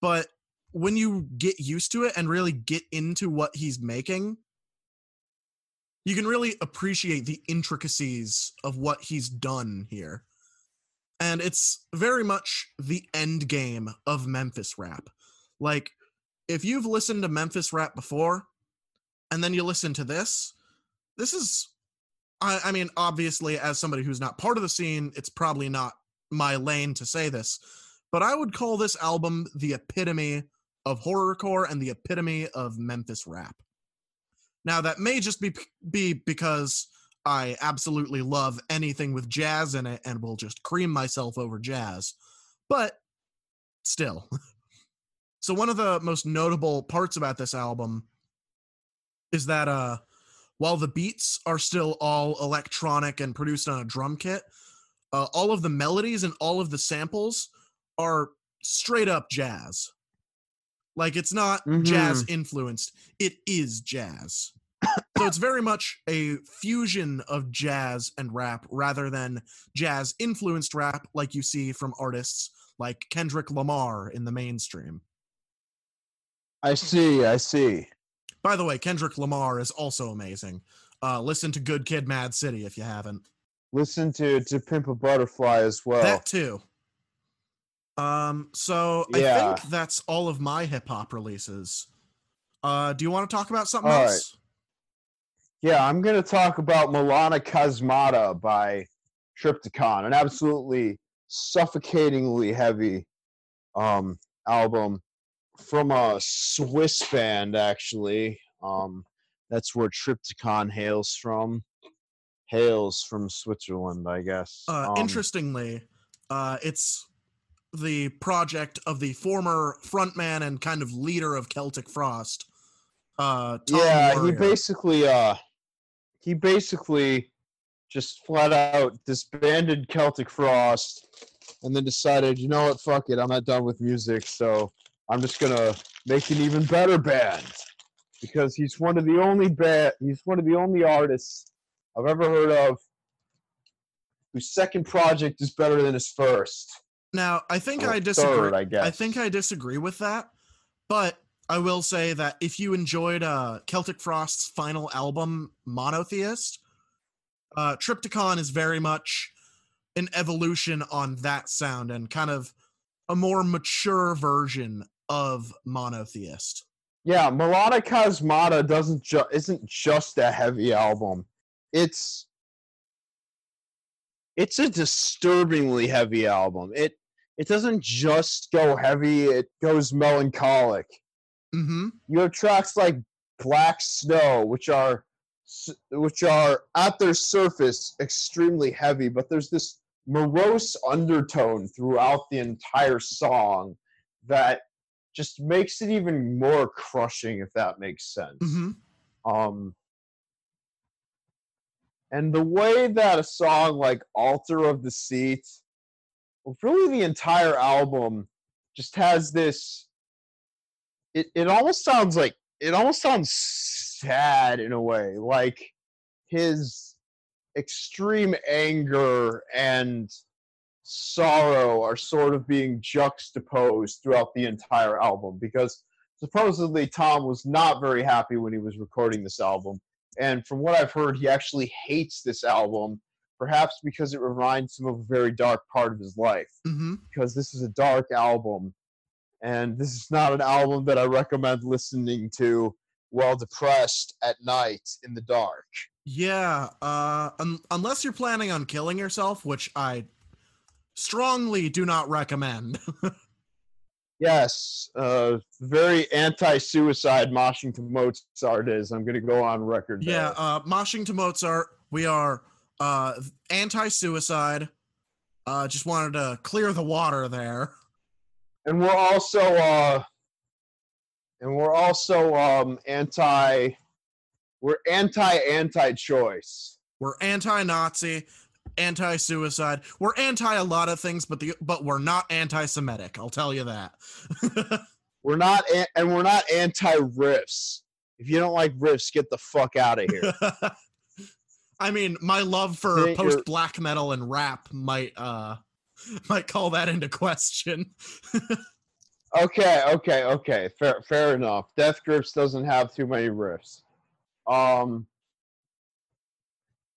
but when you get used to it and really get into what he's making, you can really appreciate the intricacies of what he's done here. And it's very much the end game of Memphis rap. Like, if you've listened to Memphis rap before, and then you listen to this, this is, I, I mean, obviously, as somebody who's not part of the scene, it's probably not my lane to say this, but I would call this album the epitome of horrorcore and the epitome of Memphis rap. Now that may just be be because I absolutely love anything with jazz in it and will just cream myself over jazz. But still. so one of the most notable parts about this album is that uh while the beats are still all electronic and produced on a drum kit, uh, all of the melodies and all of the samples are straight up jazz. Like it's not jazz influenced, it is jazz. so it's very much a fusion of jazz and rap rather than jazz influenced rap like you see from artists like Kendrick Lamar in the mainstream. I see, I see. By the way, Kendrick Lamar is also amazing. Uh, listen to Good Kid, Mad City if you haven't. Listen to to Pimp a Butterfly as well. That too. Um, so I think that's all of my hip hop releases. Uh, do you want to talk about something All right. else? Yeah, I'm going to talk about Melana Chasmata by Triptykon, an absolutely suffocatingly heavy um, album from a Swiss band, actually. Um, that's where Triptykon hails from. Hails from Switzerland, I guess. Uh, Um, interestingly, uh, it's the project of the former frontman and kind of leader of Celtic Frost. Uh, yeah, he basically uh he basically just flat out disbanded Celtic Frost and then decided, you know what, fuck it, I'm not done with music, so I'm just gonna make an even better band. Because he's one of the only band he's one of the only artists I've ever heard of whose second project is better than his first. Now, I think Or I disagree. third, I guess. I think I disagree with that, but I will say that if you enjoyed uh, Celtic Frost's final album, Monotheist, uh, Triptychon is very much an evolution on that sound and kind of a more mature version of Monotheist. Yeah, Melodic Cosmata doesn't ju- isn't just a heavy album. It's it's a disturbingly heavy album. It it doesn't just go heavy, it goes melancholic. Mm-hmm. You have tracks like Black Snow, which are which are at their surface extremely heavy, but there's this morose undertone throughout the entire song that just makes it even more crushing, if that makes sense. Mm-hmm. Um, and the way that a song like Altar of Deceit, really the entire album just has this it, it almost sounds like it almost sounds sad in a way, like his extreme anger and sorrow are sort of being juxtaposed throughout the entire album because supposedly Tom was not very happy when he was recording this album. And from what I've heard, he actually hates this album, perhaps because it reminds him of a very dark part of his life. Mm-hmm. Because this is a dark album, and this is not an album that I recommend listening to while depressed at night in the dark. Yeah, uh, un- unless you're planning on killing yourself, which I strongly do not recommend. Yes, uh, very anti-suicide moshing to Mozart is. I'm going to go on record. yeah, uh, moshing to Mozart, we are uh, anti-suicide. Uh, just wanted to clear the water there. And we're also uh and we're also um anti we're anti anti choice. We're anti-Nazi, anti-suicide. We're anti a lot of things, but the but we're not anti-Semitic. I'll tell you that. We're not an- and we're not anti riffs. If you don't like riffs, get the fuck out of here. I mean, my love for post black metal and rap might uh might call that into question. okay, okay, okay. Fair fair enough. Death Grips doesn't have too many riffs. Um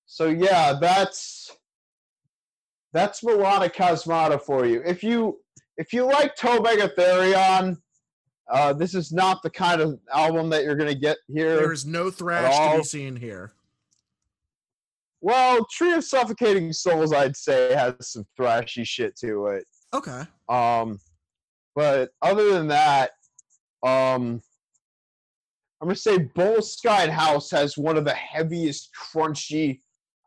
so yeah, that's that's melodic cosmata for you. If you if you like To Mega Therion, uh, this is not the kind of album that you're gonna get here. There's no thrash to be seen here. Well, Tree of Suffocating Souls, I'd say, has some thrashy shit to it. Okay. Um, but other than that, um, I'm gonna say Boleskine House has one of the heaviest, crunchy.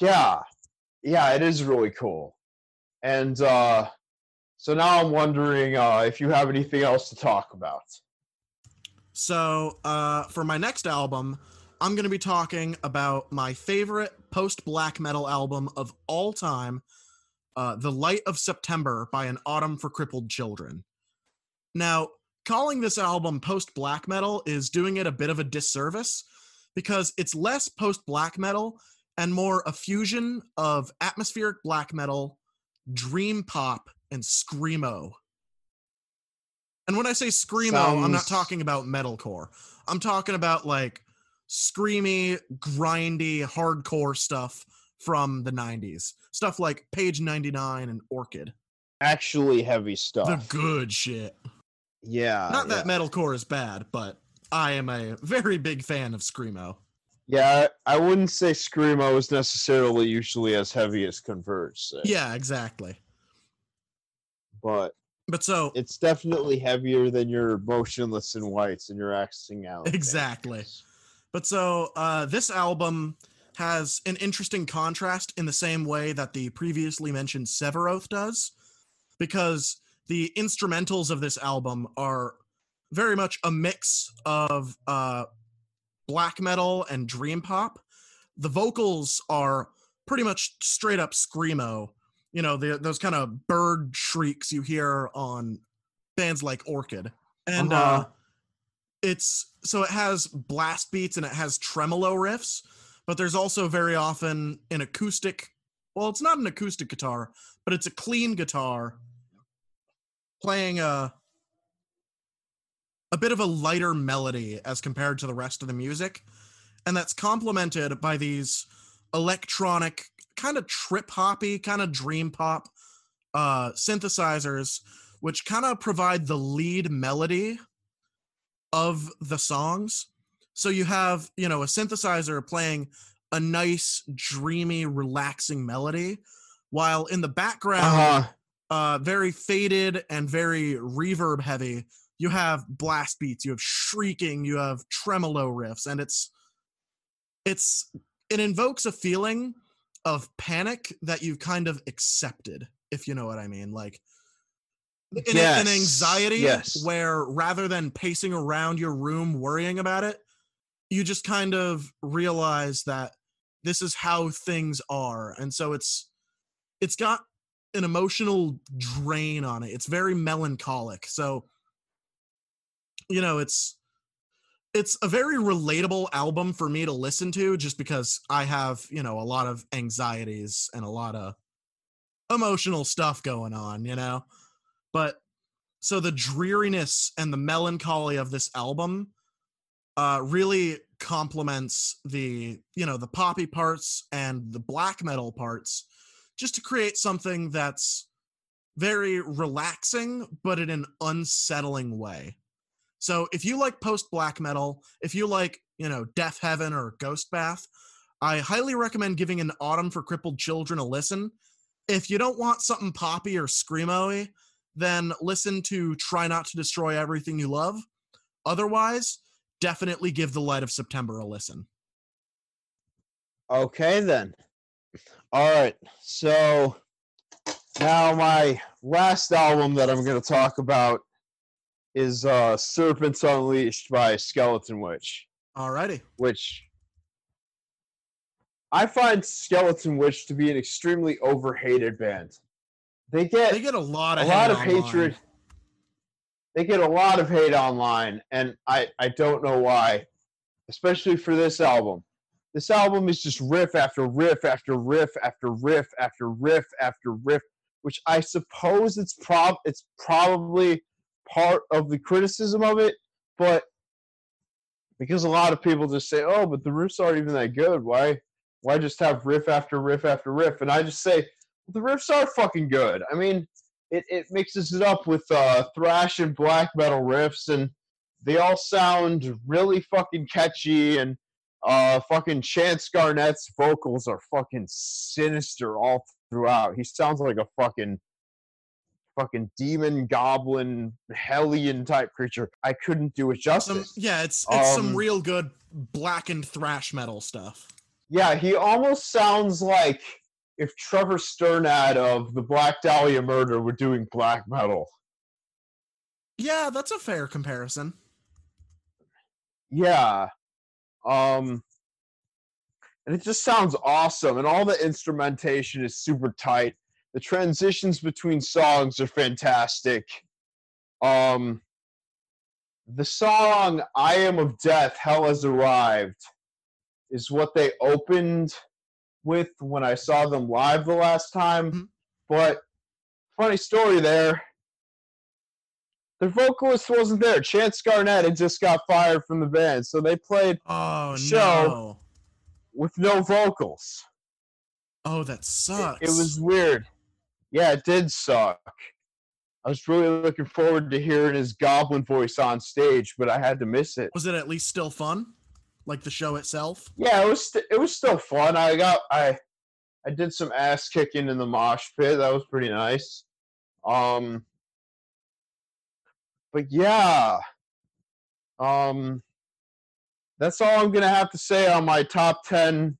Yeah. Yeah, it is really cool. And uh so now I'm wondering uh if you have anything else to talk about. So, uh, for my next album, I'm going to be talking about my favorite post black metal album of all time, uh, The Light of September by An Autumn for Crippled Children. Now, calling this album post black metal is doing it a bit of a disservice because it's less post black metal and more a fusion of atmospheric black metal, dream pop, and screamo. And when I say screamo, I'm not talking about metalcore. I'm talking about like screamy, grindy, hardcore stuff from the 90s. Stuff like Page 99 and Orchid. Actually heavy stuff. The good shit. yeah. Not that yeah. metalcore is bad, but I am a very big fan of screamo. Yeah, I wouldn't say screamo is necessarily usually as heavy as Converge, say, Yeah, exactly. but But so it's definitely heavier than your Motionless in Whites and your axing out. Exactly. But so uh, this album has an interesting contrast in the same way that the previously mentioned Severoth does, because the instrumentals of this album are very much a mix of uh, black metal and dream pop. The vocals are pretty much straight up screamo. You know, the, those kind of bird shrieks you hear on bands like Orchid. And uh, Uh-huh. it's so it has blast beats and it has tremolo riffs, but there's also very often an acoustic. Well, it's not an acoustic guitar, but it's a clean guitar playing a a bit of a lighter melody as compared to the rest of the music, and that's complemented by these electronic, kind of trip hoppy, kind of dream pop uh, synthesizers, which kind of provide the lead melody of the songs. So you have, you know, a synthesizer playing a nice, dreamy, relaxing melody, while in the background, Uh-huh. uh, very faded and very reverb heavy, you have blast beats, you have shrieking, you have tremolo riffs, and it's it's it invokes a feeling of panic that you've kind of accepted, if you know what I mean. Like an, an anxiety yes. where rather than pacing around your room worrying about it, you just kind of realize that this is how things are. And so it's it's got an emotional drain on it. It's very melancholic. So you know, it's it's a very relatable album for me to listen to just because I have, you know, a lot of anxieties and a lot of emotional stuff going on, you know. But so the dreariness and the melancholy of this album uh really complements the, you know, the poppy parts and the black metal parts just to create something that's very relaxing, but in an unsettling way. So if you like post black metal, if you like, you know, Deafheaven or Ghost Bath, I highly recommend giving an Autumn for Crippled Children a listen. If you don't want something poppy or screamo then listen to Try Not to Destroy Everything You Love. Otherwise, definitely give The Light of September a listen. Okay, then. All right. So now my last album that I'm going to talk about is uh, Serpents Unleashed by Skeletonwitch, Alrighty. which I find Skeletonwitch to be an extremely overhated band. They get They get a lot of a lot hate of online. hatred. They get a lot of hate online, and I I don't know why, especially for this album. This album is just riff after riff after riff after riff after riff after riff, which I suppose it's prob it's probably part of the criticism of it, but because a lot of people just say, "Oh, but the riffs aren't even that good. Why why just have riff after riff after riff?" And I just say, the riffs are fucking good. I mean, it, it mixes it up with uh, thrash and black metal riffs, and they all sound really fucking catchy. And uh, fucking Chance Garnett's vocals are fucking sinister all throughout. He sounds like a fucking fucking demon, goblin, hellion type creature. I couldn't do it Some, justice. yeah, it's it's some Um, real good blackened thrash metal stuff. Yeah, he almost sounds like if Trevor Strnad of the Black Dahlia Murder were doing black metal. Yeah, that's a fair comparison. Yeah. Um and it just sounds awesome and all the instrumentation is super tight. The transitions between songs are fantastic. Um the song I Am of Death, Hell Has Arrived is what they opened with when I saw them live the last time. Mhm. But funny story there. Their vocalist wasn't there. Chance Garnett had just got fired from the band, so they played Oh Show. no. with no vocals. Oh, that It, sucks. it was weird. Yeah, it did suck. I was really looking forward to hearing his goblin voice on stage, but I had to miss it. Was it at least still fun? Like the show itself? Yeah, it was st- it was still fun. I got I I did some ass kicking in the mosh pit. That was pretty nice. Um but yeah. Um that's all I'm going to have to say on my top 10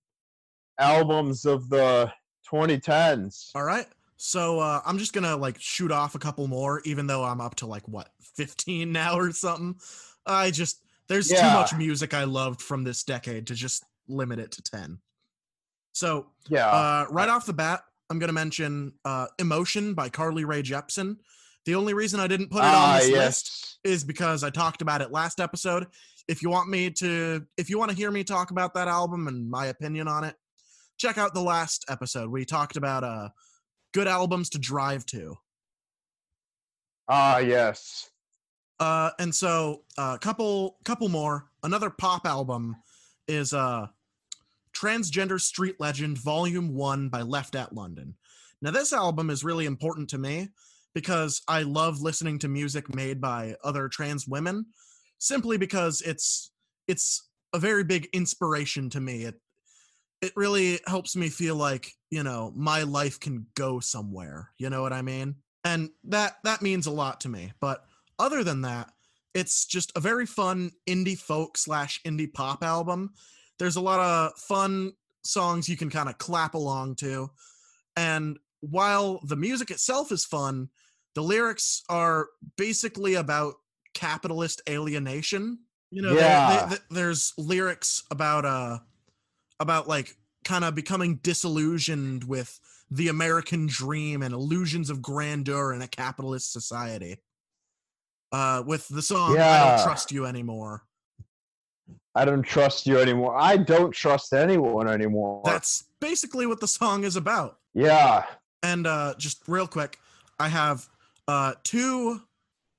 albums of the 2010s. All right. So uh, I'm just gonna like shoot off a couple more, even though I'm up to like what 15 now or something. I just there's too much music I loved from this decade to just limit it to 10. So Yeah. uh, right off the bat, I'm gonna mention uh, "Emotion" by Carly Rae Jepsen. The only reason I didn't put it on ah, this yes. list is because I talked about it last episode. If you want me to, if you want to hear me talk about that album and my opinion on it, check out the last episode. We talked about uh, good albums to drive to. Ah, yes. Uh, and so a uh, couple, couple more. Another pop album is uh, Transgender Street Legend Volume One by Left at London. Now, this album is really important to me because I love listening to music made by other trans women, simply because it's it's a very big inspiration to me. It it really helps me feel like you know my life can go somewhere. You know what I mean? And that that means a lot to me. But other than that, it's just a very fun indie folk slash indie pop album. There's a lot of fun songs you can kind of clap along to. And while the music itself is fun, the lyrics are basically about capitalist alienation. You know, Yeah. they- th- there's lyrics about uh about like kind of becoming disillusioned with the American dream and illusions of grandeur in a capitalist society. Uh, with the song "I Don't Trust You Anymore." I don't trust you anymore. I don't trust anyone anymore. That's basically what the song is about. yeah. And uh, just real quick, I have uh, two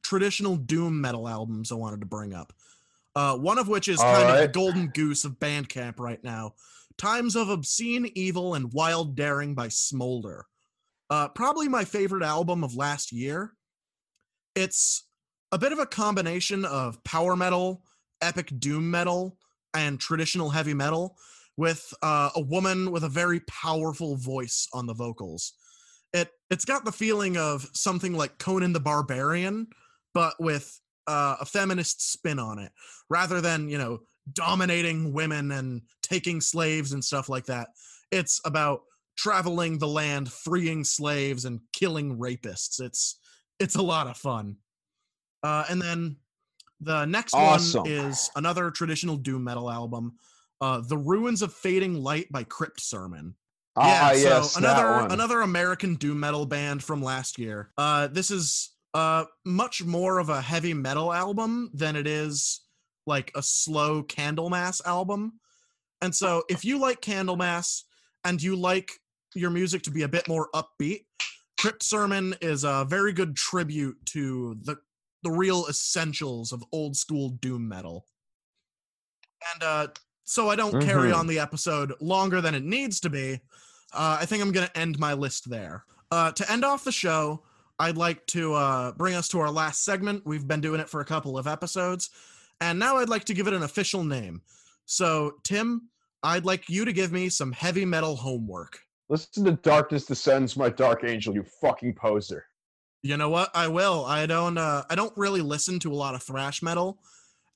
traditional doom metal albums I wanted to bring up. Uh, one of which is All kind of the golden goose of Bandcamp right now. Times of Obscene Evil and Wild Daring by Smoulder. Uh, probably my favorite album of last year. It's a bit of a combination of power metal, epic doom metal, and traditional heavy metal with uh, a woman with a very powerful voice on the vocals. It it's got the feeling of something like Conan the Barbarian, but with uh, a feminist spin on it, rather than you know dominating women and taking slaves and stuff like that. It's about traveling the land, freeing slaves, and killing rapists. It's it's a lot of fun. Uh, and then the next Awesome. one is another traditional doom metal album, uh, "The Ruins of Fading Light" by Crypt Sermon. Ah, yeah, yes, so another another American doom metal band from last year. Uh, this is uh much more of a heavy metal album than it is like a slow Candlemass album. And so if you like Candlemass and you like your music to be a bit more upbeat, Crypt Sermon is a very good tribute to the the real essentials of old school doom metal. And uh so I don't carry Mhm. on the episode longer than it needs to be. Uh, I think I'm going to end my list there. Uh, to end off the show, I'd like to uh, bring us to our last segment. We've been doing it for a couple of episodes, and now I'd like to give it an official name. So, Tim, I'd like you to give me some heavy metal homework. Listen to Darkness Descends, my dark angel, you fucking poser. You know what? I will. I don't. Uh, I don't really listen to a lot of thrash metal,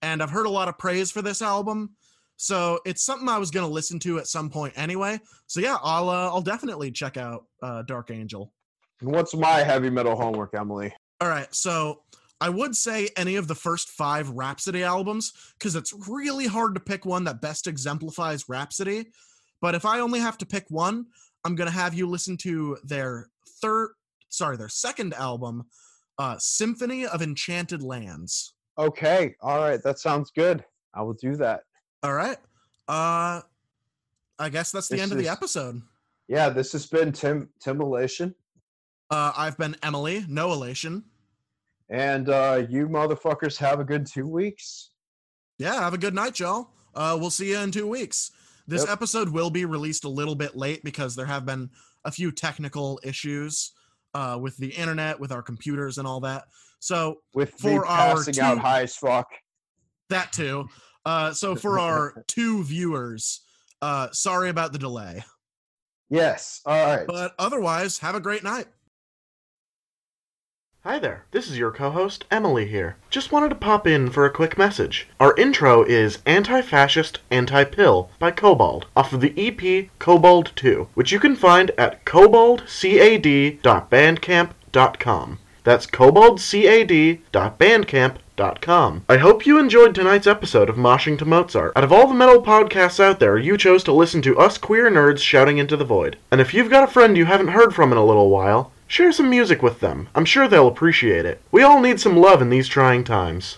and I've heard a lot of praise for this album. So it's something I was gonna listen to at some point anyway. So yeah, I'll uh, I'll definitely check out uh, Dark Angel. And what's my heavy metal homework, Emily? All right, so I would say any of the first five Rhapsody albums because it's really hard to pick one that best exemplifies Rhapsody. But if I only have to pick one, I'm gonna have you listen to their third, sorry, their second album, uh, Symphony of Enchanted Lands. Okay, all right, that sounds good. I will do that. All right, uh, I guess that's the This end of the episode. Yeah, this has been Tim Timbalation, Uh, I've been Emily, no elation. And uh, you motherfuckers have a good two weeks. Yeah, have a good night, y'all. Uh, we'll see you in two weeks. This Yep. episode will be released a little bit late because there have been a few technical issues uh, with the internet, with our computers, and all that. So With For our passing out high as fuck. that too. Uh, so for our two viewers, uh, sorry about the delay. Yes, all right. But otherwise, have a great night. Hi there, this is your co host, Emily here. Just wanted to pop in for a quick message. Our intro is Anti Fascist Anti Pill by Cobalt, off of the EP Cobalt 2, which you can find at koboldcad.bandcamp.com. That's koboldcad.bandcamp.com. I hope you enjoyed tonight's episode of Moshing to Mozart. Out of all the metal podcasts out there, you chose to listen to us queer nerds shouting into the void. And if you've got a friend you haven't heard from in a little while, Share some music with them. I'm sure they'll appreciate it. We all need some love in these trying times.